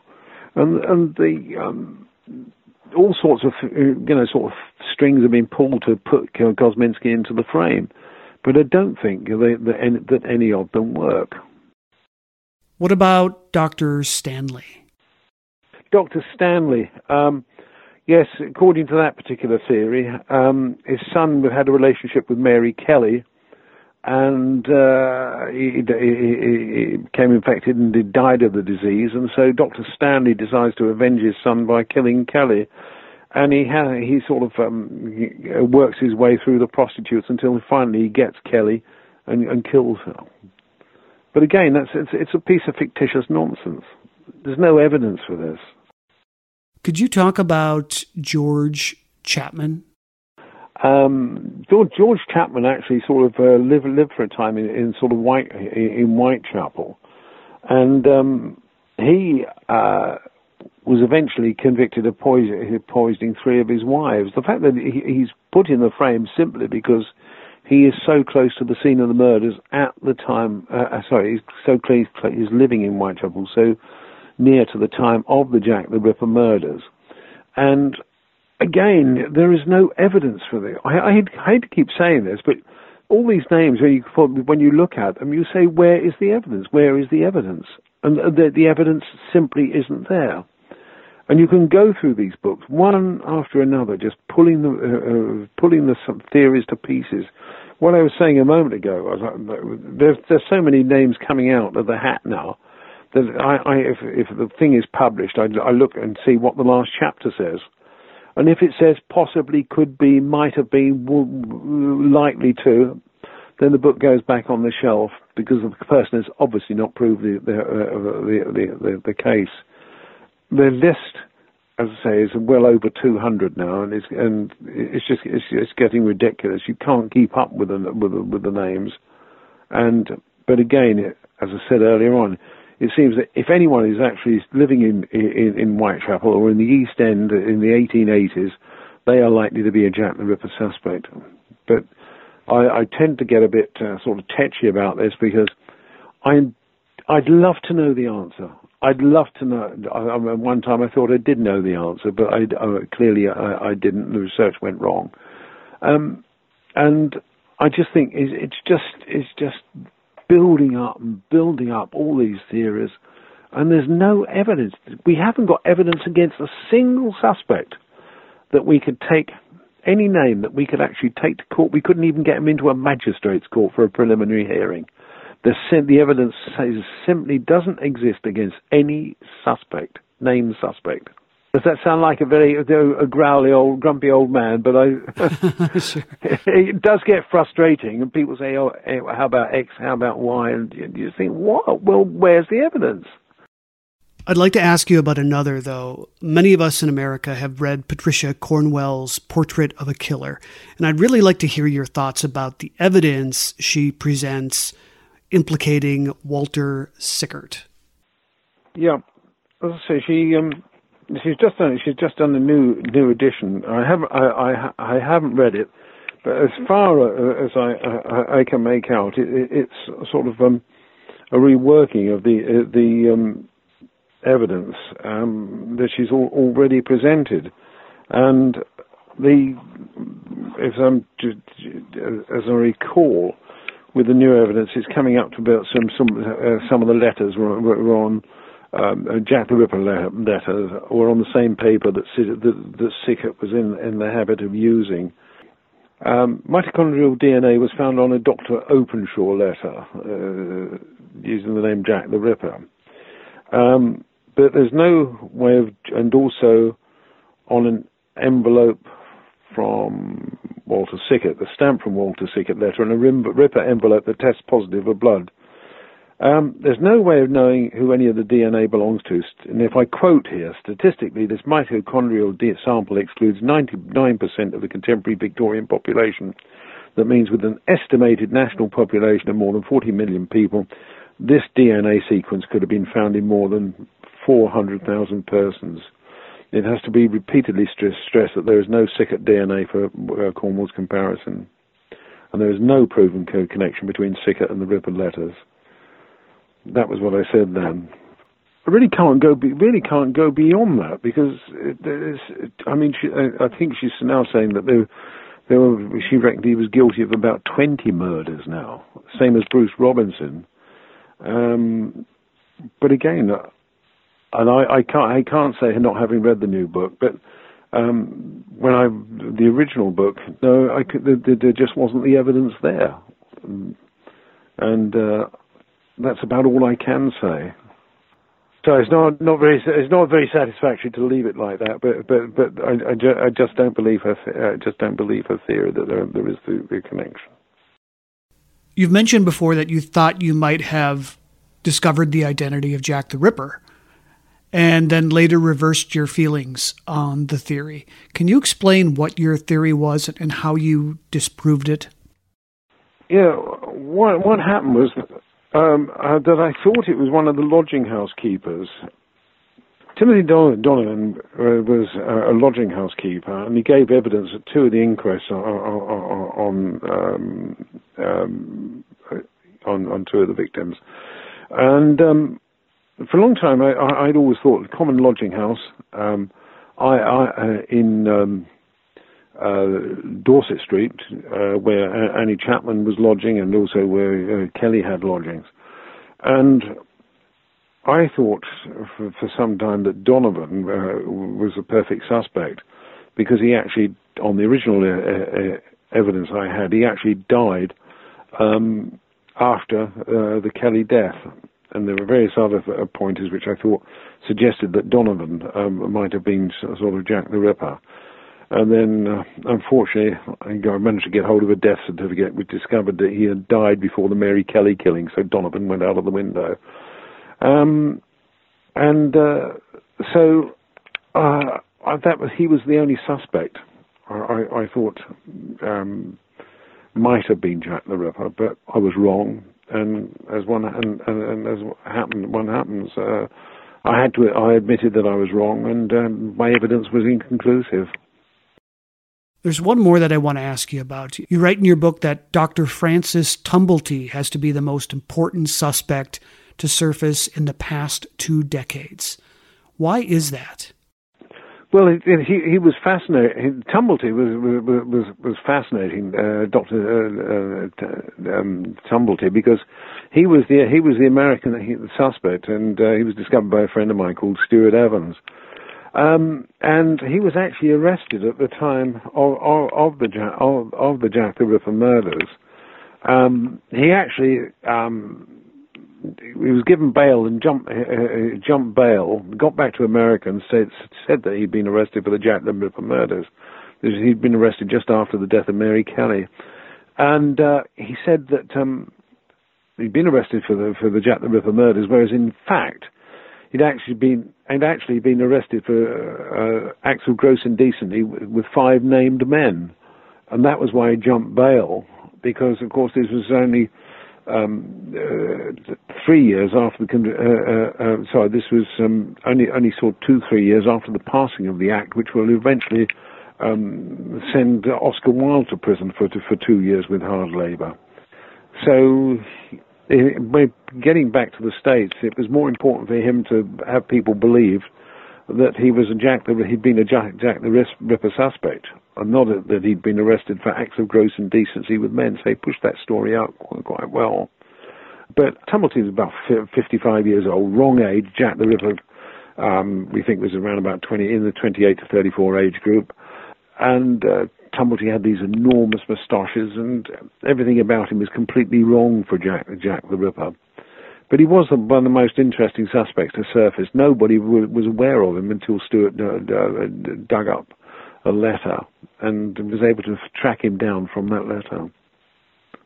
and and the um, all sorts of you know sort of strings have been pulled to put Kosminski into the frame, but I don't think they, that any of them work. What about Dr. Stanley? Dr. Stanley, um, yes, according to that particular theory, um, his son had a relationship with Mary Kelly, and uh, he, he, he, became infected and he died of the disease. And so Dr. Stanley decides to avenge his son by killing Kelly. And he ha- he sort of um, works his way through the prostitutes until finally he gets Kelly and, and kills her. But again, that's it's, it's a piece of fictitious nonsense. There's no evidence for this. Could you talk about George Chapman? Um, George, George, Chapman actually sort of uh, lived lived for a time in, in sort of White in Whitechapel, and um, he uh, was eventually convicted of poison, poisoning three of his wives. The fact that he, he's put in the frame simply because he is so close to the scene of the murders at the time. Uh, uh sorry, he's so close. He's living in Whitechapel, so near to the time of the Jack the Ripper murders, and again, there is no evidence for this. I, I, hate to keep saying this, but all these names, when you, when you look at them, you say, where is the evidence? Where is the evidence? And the, the evidence simply isn't there. And you can go through these books one after another, just pulling the uh, uh, pulling the theories to pieces. What I was saying a moment ago, was, uh, there's there's so many names coming out of the hat now that I, I if if the thing is published, I, I look and see what the last chapter says, and if it says possibly, could be, might have been, likely to, then the book goes back on the shelf because the person has obviously not proved the the, uh, the, the, the, the case. The list, as I say, is well over 200 now, and it's and it's just it's, it's getting ridiculous. You can't keep up with the with the, with the names, and but again, as I said earlier on, it seems that if anyone is actually living in in, in Whitechapel or in the East End in the 1880s, they are likely to be a Jack the Ripper suspect. But I, I tend to get a bit uh, sort of tetchy about this because I I'd love to know the answer. I'd love to know. I, I, one time I thought I did know the answer, but I, clearly I, I, didn't. The research went wrong, um, and I just think it's, it's just it's just building up and building up all these theories, and there's no evidence. We haven't got evidence against a single suspect that we could take any name that we could actually take to court. We couldn't even get them into a magistrate's court for a preliminary hearing. The, the evidence says simply doesn't exist against any suspect, named suspect. Does that sound like a very a growly old, grumpy old man? But I, it does get frustrating, and people say, "Oh, eh, how about X? How about Y?" And you think, "What? Well, where's the evidence?" I'd like to ask you about another, though. Many of us in America have read Patricia Cornwell's Portrait of a Killer, and I'd really like to hear your thoughts about the evidence she presents implicating Walter Sickert. Yeah, as I say, she um, she's just done she's just done a new new edition. I haven't I, I, I haven't read it, but as far as I I, I can make out, it, it's sort of um, a reworking of the uh, the um, evidence um, that she's al- already presented, and the if I'm as I recall, with the new evidence, it's coming up to about some some uh, some of the letters were, were on um, uh, Jack the Ripper letters were on the same paper that that, that Sickert was in in the habit of using. Um, mitochondrial DNA was found on a Dr. Openshaw letter uh, using the name Jack the Ripper. Um, but there's no way of, and also on an envelope from Walter Sickert, the stamp from Walter Sickert letter, and a Ripper envelope that tests positive for blood. Um, there's no way of knowing who any of the DNA belongs to, and if I quote here, statistically, this mitochondrial sample excludes 99% of the contemporary Victorian population. That means with an estimated national population of more than 40 million people, this DNA sequence could have been found in more than 400,000 persons. It has to be repeatedly stressed that there is no Sickert DNA for uh, Cornwell's comparison, and there is no proven co- connection between Sickert and the Ripper letters. That was what I said then. I really can't go. Be, really can't go beyond that because I mean, she, I, I think she's now saying that there, there were, she reckoned he was guilty of about twenty murders now, same as Bruce Robinson. Um, but again, and I, I can't I can't say not having read the new book, but um, when I the original book, no, could, there, there just wasn't the evidence there, and uh, that's about all I can say. So it's not not very it's not very satisfactory to leave it like that, but but but I, I, ju- I just don't believe her I just don't believe her theory that there there is the, the connection. You've mentioned before that you thought you might have discovered the identity of Jack the Ripper and then later reversed your feelings on the theory. Can you explain what your theory was and how you disproved it? Yeah, what what happened was um, uh, that I thought it was one of the lodging house keepers Timothy Donovan uh, was a lodging house keeper, and he gave evidence at two of the inquests on on um, um, on, on, two of the victims. And um, for a long time, I, would always thought the common lodging house um, I, I, uh, in um, uh, Dorset Street, uh, where Annie Chapman was lodging, and also where uh, Kelly had lodgings, and I thought for, for some time that Donovan uh, was a perfect suspect because he actually, on the original uh, evidence I had, he actually died um, after the Kelly death. And there were various other uh, pointers which I thought suggested that Donovan um, might have been sort of Jack the Ripper. And then, uh, unfortunately, I managed to get hold of a death certificate which discovered that he had died before the Mary Kelly killing, so Donovan went out of the window. Um, and uh, so uh, that was he was the only suspect. I, I thought um, might have been Jack the Ripper, but I was wrong. And as one and, and, and as happened, one happens. Uh, I had to. I admitted that I was wrong, and um, my evidence was inconclusive. There's one more that I want to ask you about. You write in your book that Dr. Francis Tumblety has to be the most important suspect to surface in the past two decades. Why is that? Well, he he was fascinating. Tumblety was was was fascinating, uh, Doctor uh, uh, um, Tumblety, because he was the he was the American the suspect, and uh, he was discovered by a friend of mine called Stewart Evans. Um, and he was actually arrested at the time of, of, of the of, of, the Jack the Ripper murders. Um, he actually um, he was given bail and jumped uh, uh, jumped bail, got back to America and said said that he'd been arrested for the Jack the Ripper murders. He'd been arrested just after the death of Mary Kelly, and uh, he said that um, he'd been arrested for the for the Jack the Ripper murders, whereas in fact he'd actually been actually been arrested for uh, acts of gross indecency with five named men, and that was why he jumped bail because of course this was only um, uh, three years after the uh, uh, uh, sorry, this was um, only only sort of two three years after the passing of the act, which will eventually um, send Oscar Wilde to prison for for two years with hard labour. So, it, getting back to the states, it was more important for him to have people believe that he was a Jack the he'd been a Jack, Jack the Ripper suspect, and not that he'd been arrested for acts of gross indecency with men. So he pushed that story out quite, well. But Tumblety was about 55 years old, wrong age. Jack the Ripper, um, we think, was around about 20 in the 28 to 34 age group, and uh, Tumblety had these enormous moustaches, and everything about him was completely wrong for Jack, Jack the Ripper. But he was one of the most interesting suspects to surface. Nobody was aware of him until Stewart dug up a letter and was able to track him down from that letter.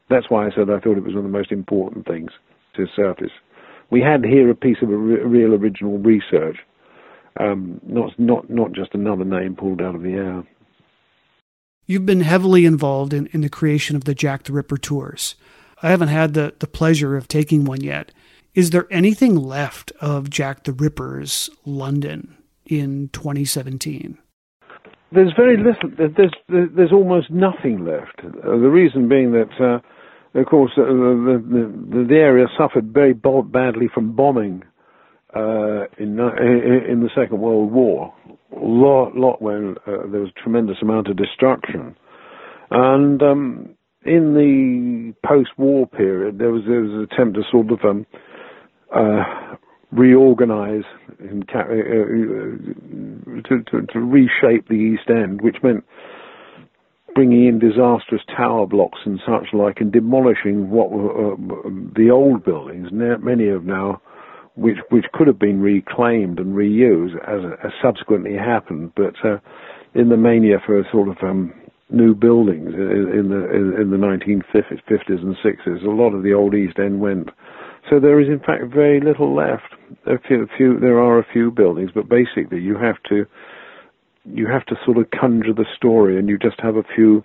That's why I said I thought it was one of the most important things to surface. We had here a piece of a real original research, um, not not not just another name pulled out of the air. You've been heavily involved in, in the creation of the Jack the Ripper tours. I haven't had the, the pleasure of taking one yet. Is there anything left of Jack the Ripper's London in 2017? There's very little. There's there's almost nothing left. Uh, the reason being that, uh, of course, uh, the, the, the area suffered very badly from bombing uh, in in the Second World War. Lot, lot when uh, there was a tremendous amount of destruction, and um, in the post-war period, there was there was an attempt to sort of um, uh, reorganize and uh, uh, to, to, to, reshape the East End, which meant bringing in disastrous tower blocks and such like, and demolishing what were uh, the old buildings. Many of now, which which could have been reclaimed and reused, as, as subsequently happened, but uh, in the mania for sort of um, new buildings in the in the 1950s and 60s, a lot of the old East End went so there is, in fact, very little left. A few, few, there are a few buildings, but basically you have to you have to sort of conjure the story, and you just have a few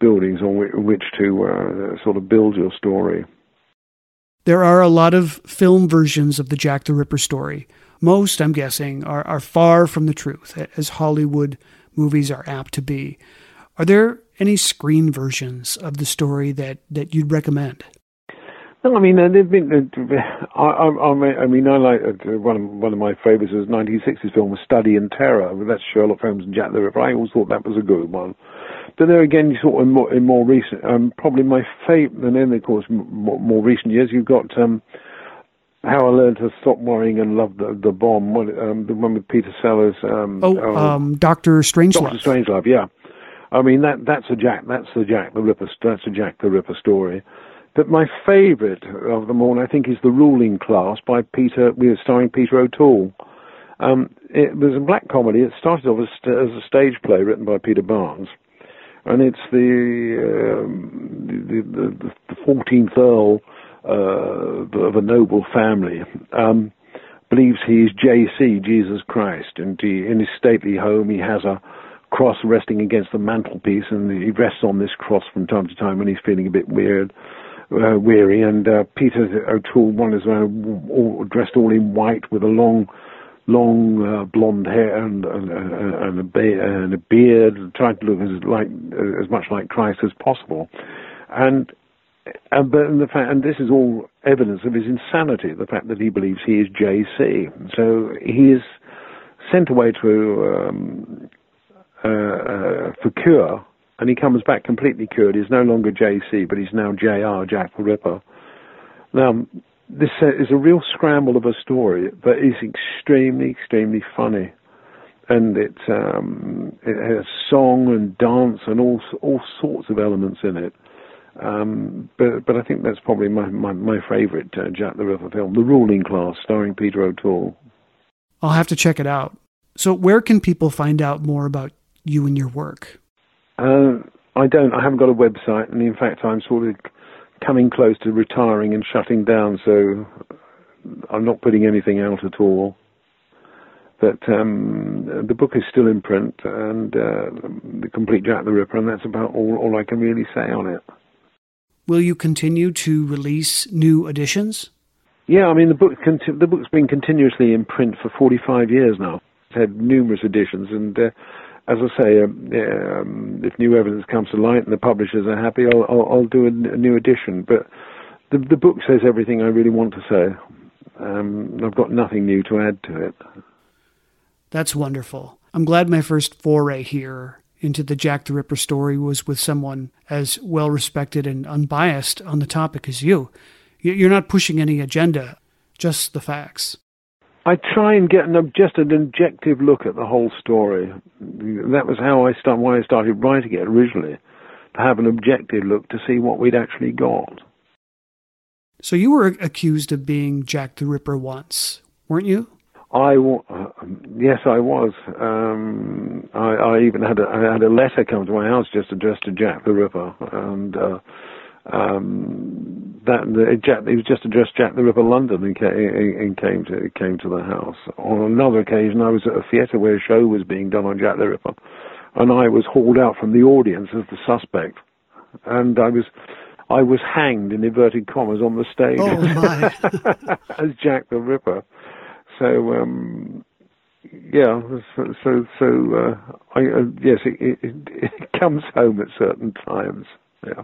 buildings on which, which to uh, sort of build your story. There are a lot of film versions of the Jack the Ripper story. most, I'm guessing, are, are far from the truth, as Hollywood movies are apt to be. Are there any screen versions of the story that, that you'd recommend? No, I mean, uh, they've been. Uh, I, I, I mean, I like uh, one of one of my favourites was 1960s film, Study in Terror. That's Sherlock Holmes and Jack the Ripper. I always thought that was a good one. But there again, you sort of in more, in more recent, um, probably my favourite, and then of course more, more recent years, you've got um, How I Learned to Stop Worrying and Love the, the Bomb, what, um, the one with Peter Sellers. Um, oh, oh um, Doctor Strangelove. Doctor Strangelove, yeah. I mean that that's a Jack that's the Jack the Ripper that's a Jack the Ripper story. But my favourite of them all, I think, is The Ruling Class by Peter, starring Peter O'Toole. Um, it was a black comedy. It started off as, as, a stage play written by Peter Barnes, and it's the um, the, the, the, 14th Earl uh, of a noble family. Um, believes he is JC, Jesus Christ, and he, in his stately home he has a cross resting against the mantelpiece, and he rests on this cross from time to time when he's feeling a bit weird uh, weary, and uh, Peter O'Toole wanders around all, dressed all in white with a long, long uh, blonde hair and, and, uh, and, a be- and, a beard, trying to look as like as much like Christ as possible, and. And, but the fact, and this is all evidence of his insanity, the fact that he believes he is JC. So he is sent away to um, uh, uh, for cure and he comes back completely cured. He's no longer JC, but he's now JR, Jack the Ripper. Now, this is a real scramble of a story, but it's extremely, extremely funny. And it, um, it has song and dance and all all sorts of elements in it. Um, but but I think that's probably my my, my favourite uh, Jack the Ripper film, The Ruling Class, starring Peter O'Toole. I'll have to check it out. So, where can people find out more about you and your work? Uh, I don't. I haven't got a website, and in fact, I'm sort of coming close to retiring and shutting down, so I'm not putting anything out at all. But um, the book is still in print, and uh, the complete Jack the Ripper, and that's about all, all I can really say on it. Will you continue to release new editions? Yeah, I mean the book the book's been continuously in print for 45 years now. It's had numerous editions, and uh, as I say, um, um, if new evidence comes to light and the publishers are happy, I'll, I'll, I'll do a, new edition. But the, the book says everything I really want to say. Um, I've got nothing new to add to it. That's wonderful. I'm glad my first foray here into the Jack the Ripper story was with someone as well respected and unbiased on the topic as you. You're not pushing any agenda, just the facts. I try and get an, just an objective look at the whole story. That was how I start, why I started writing it originally, to have an objective look to see what we'd actually got. So you were accused of being Jack the Ripper once, weren't you? I uh, yes, I was. Um, I, I, even had a, I had a letter come to my house just addressed to Jack the Ripper, and uh, um, that it, Jack, it was just addressed Jack the Ripper London and came, and came to came to the house. On another occasion, I was at a theatre where a show was being done on Jack the Ripper, and I was hauled out from the audience as the suspect, and I was I was hanged in inverted commas on the stage oh, as Jack the Ripper. So um, yeah, so so, so uh, I, uh, yes, it, it, it comes home at certain times. Yeah.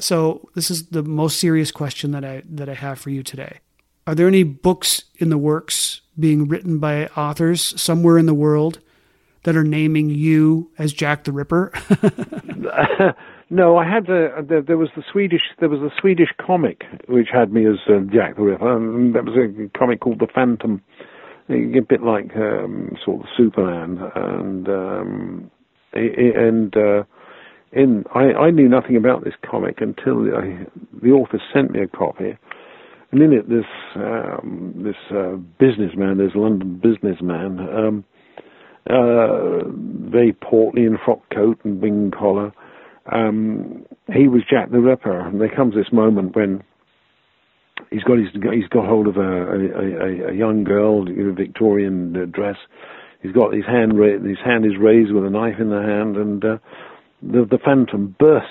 So this is the most serious question that I that I have for you today. Are there any books in the works being written by authors somewhere in the world that are naming you as Jack the Ripper? no, I had a, there, there, was the Swedish there was a Swedish comic which had me as uh, Jack the Ripper, and that was a comic called The Phantom, a bit like um, sort of Superman, and um, and uh, in I, I knew nothing about this comic until I, the author sent me a copy, and in it this um, this uh, businessman, this London businessman, um, uh, very portly in frock coat and wing collar. Um, he was Jack the Ripper, and there comes this moment when he's got his he's got hold of a a, a, a young girl in a Victorian uh, dress. He's got his hand ra- his hand is raised with a knife in the hand, and uh, the, the Phantom bursts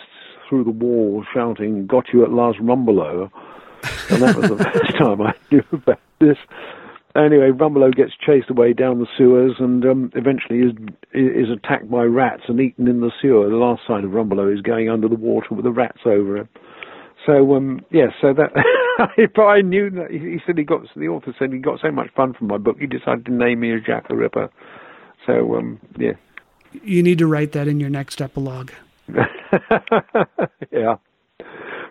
through the wall shouting, Got you at last, Rumbelow. And that was the first time I knew about this. anyway, Rumbelow gets chased away down the sewers and um, eventually is is attacked by rats and eaten in the sewer. The last sign of Rumbelow is going under the water with the rats over him. So um, yeah, so that if I knew that he said he got the author said he got so much fun from my book, he decided to name me as Jack the Ripper. So um, yeah, you need to write that in your next epilogue. yeah,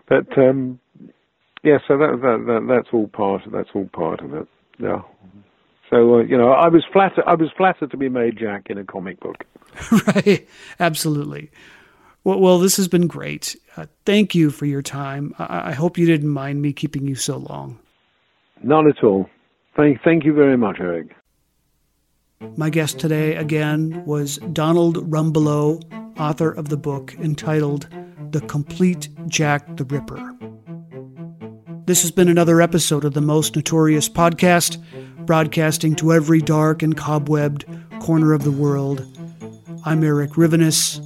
but um, yeah, so that, that, that that's all part of that's all part of it. Yeah. So uh, you know, I was flattered. I was flattered to be made Jack in a comic book. right. Absolutely. Well, well, this has been great. Uh, thank you for your time. I-, I hope you didn't mind me keeping you so long. Not at all. Thank, thank you very much, Erik. My guest today, again, was Donald Rumbelow, author of the book entitled The Complete Jack the Ripper. This has been another episode of the Most Notorious Podcast, broadcasting to every dark and cobwebbed corner of the world. I'm Erik Rivenes,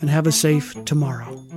and have a safe tomorrow.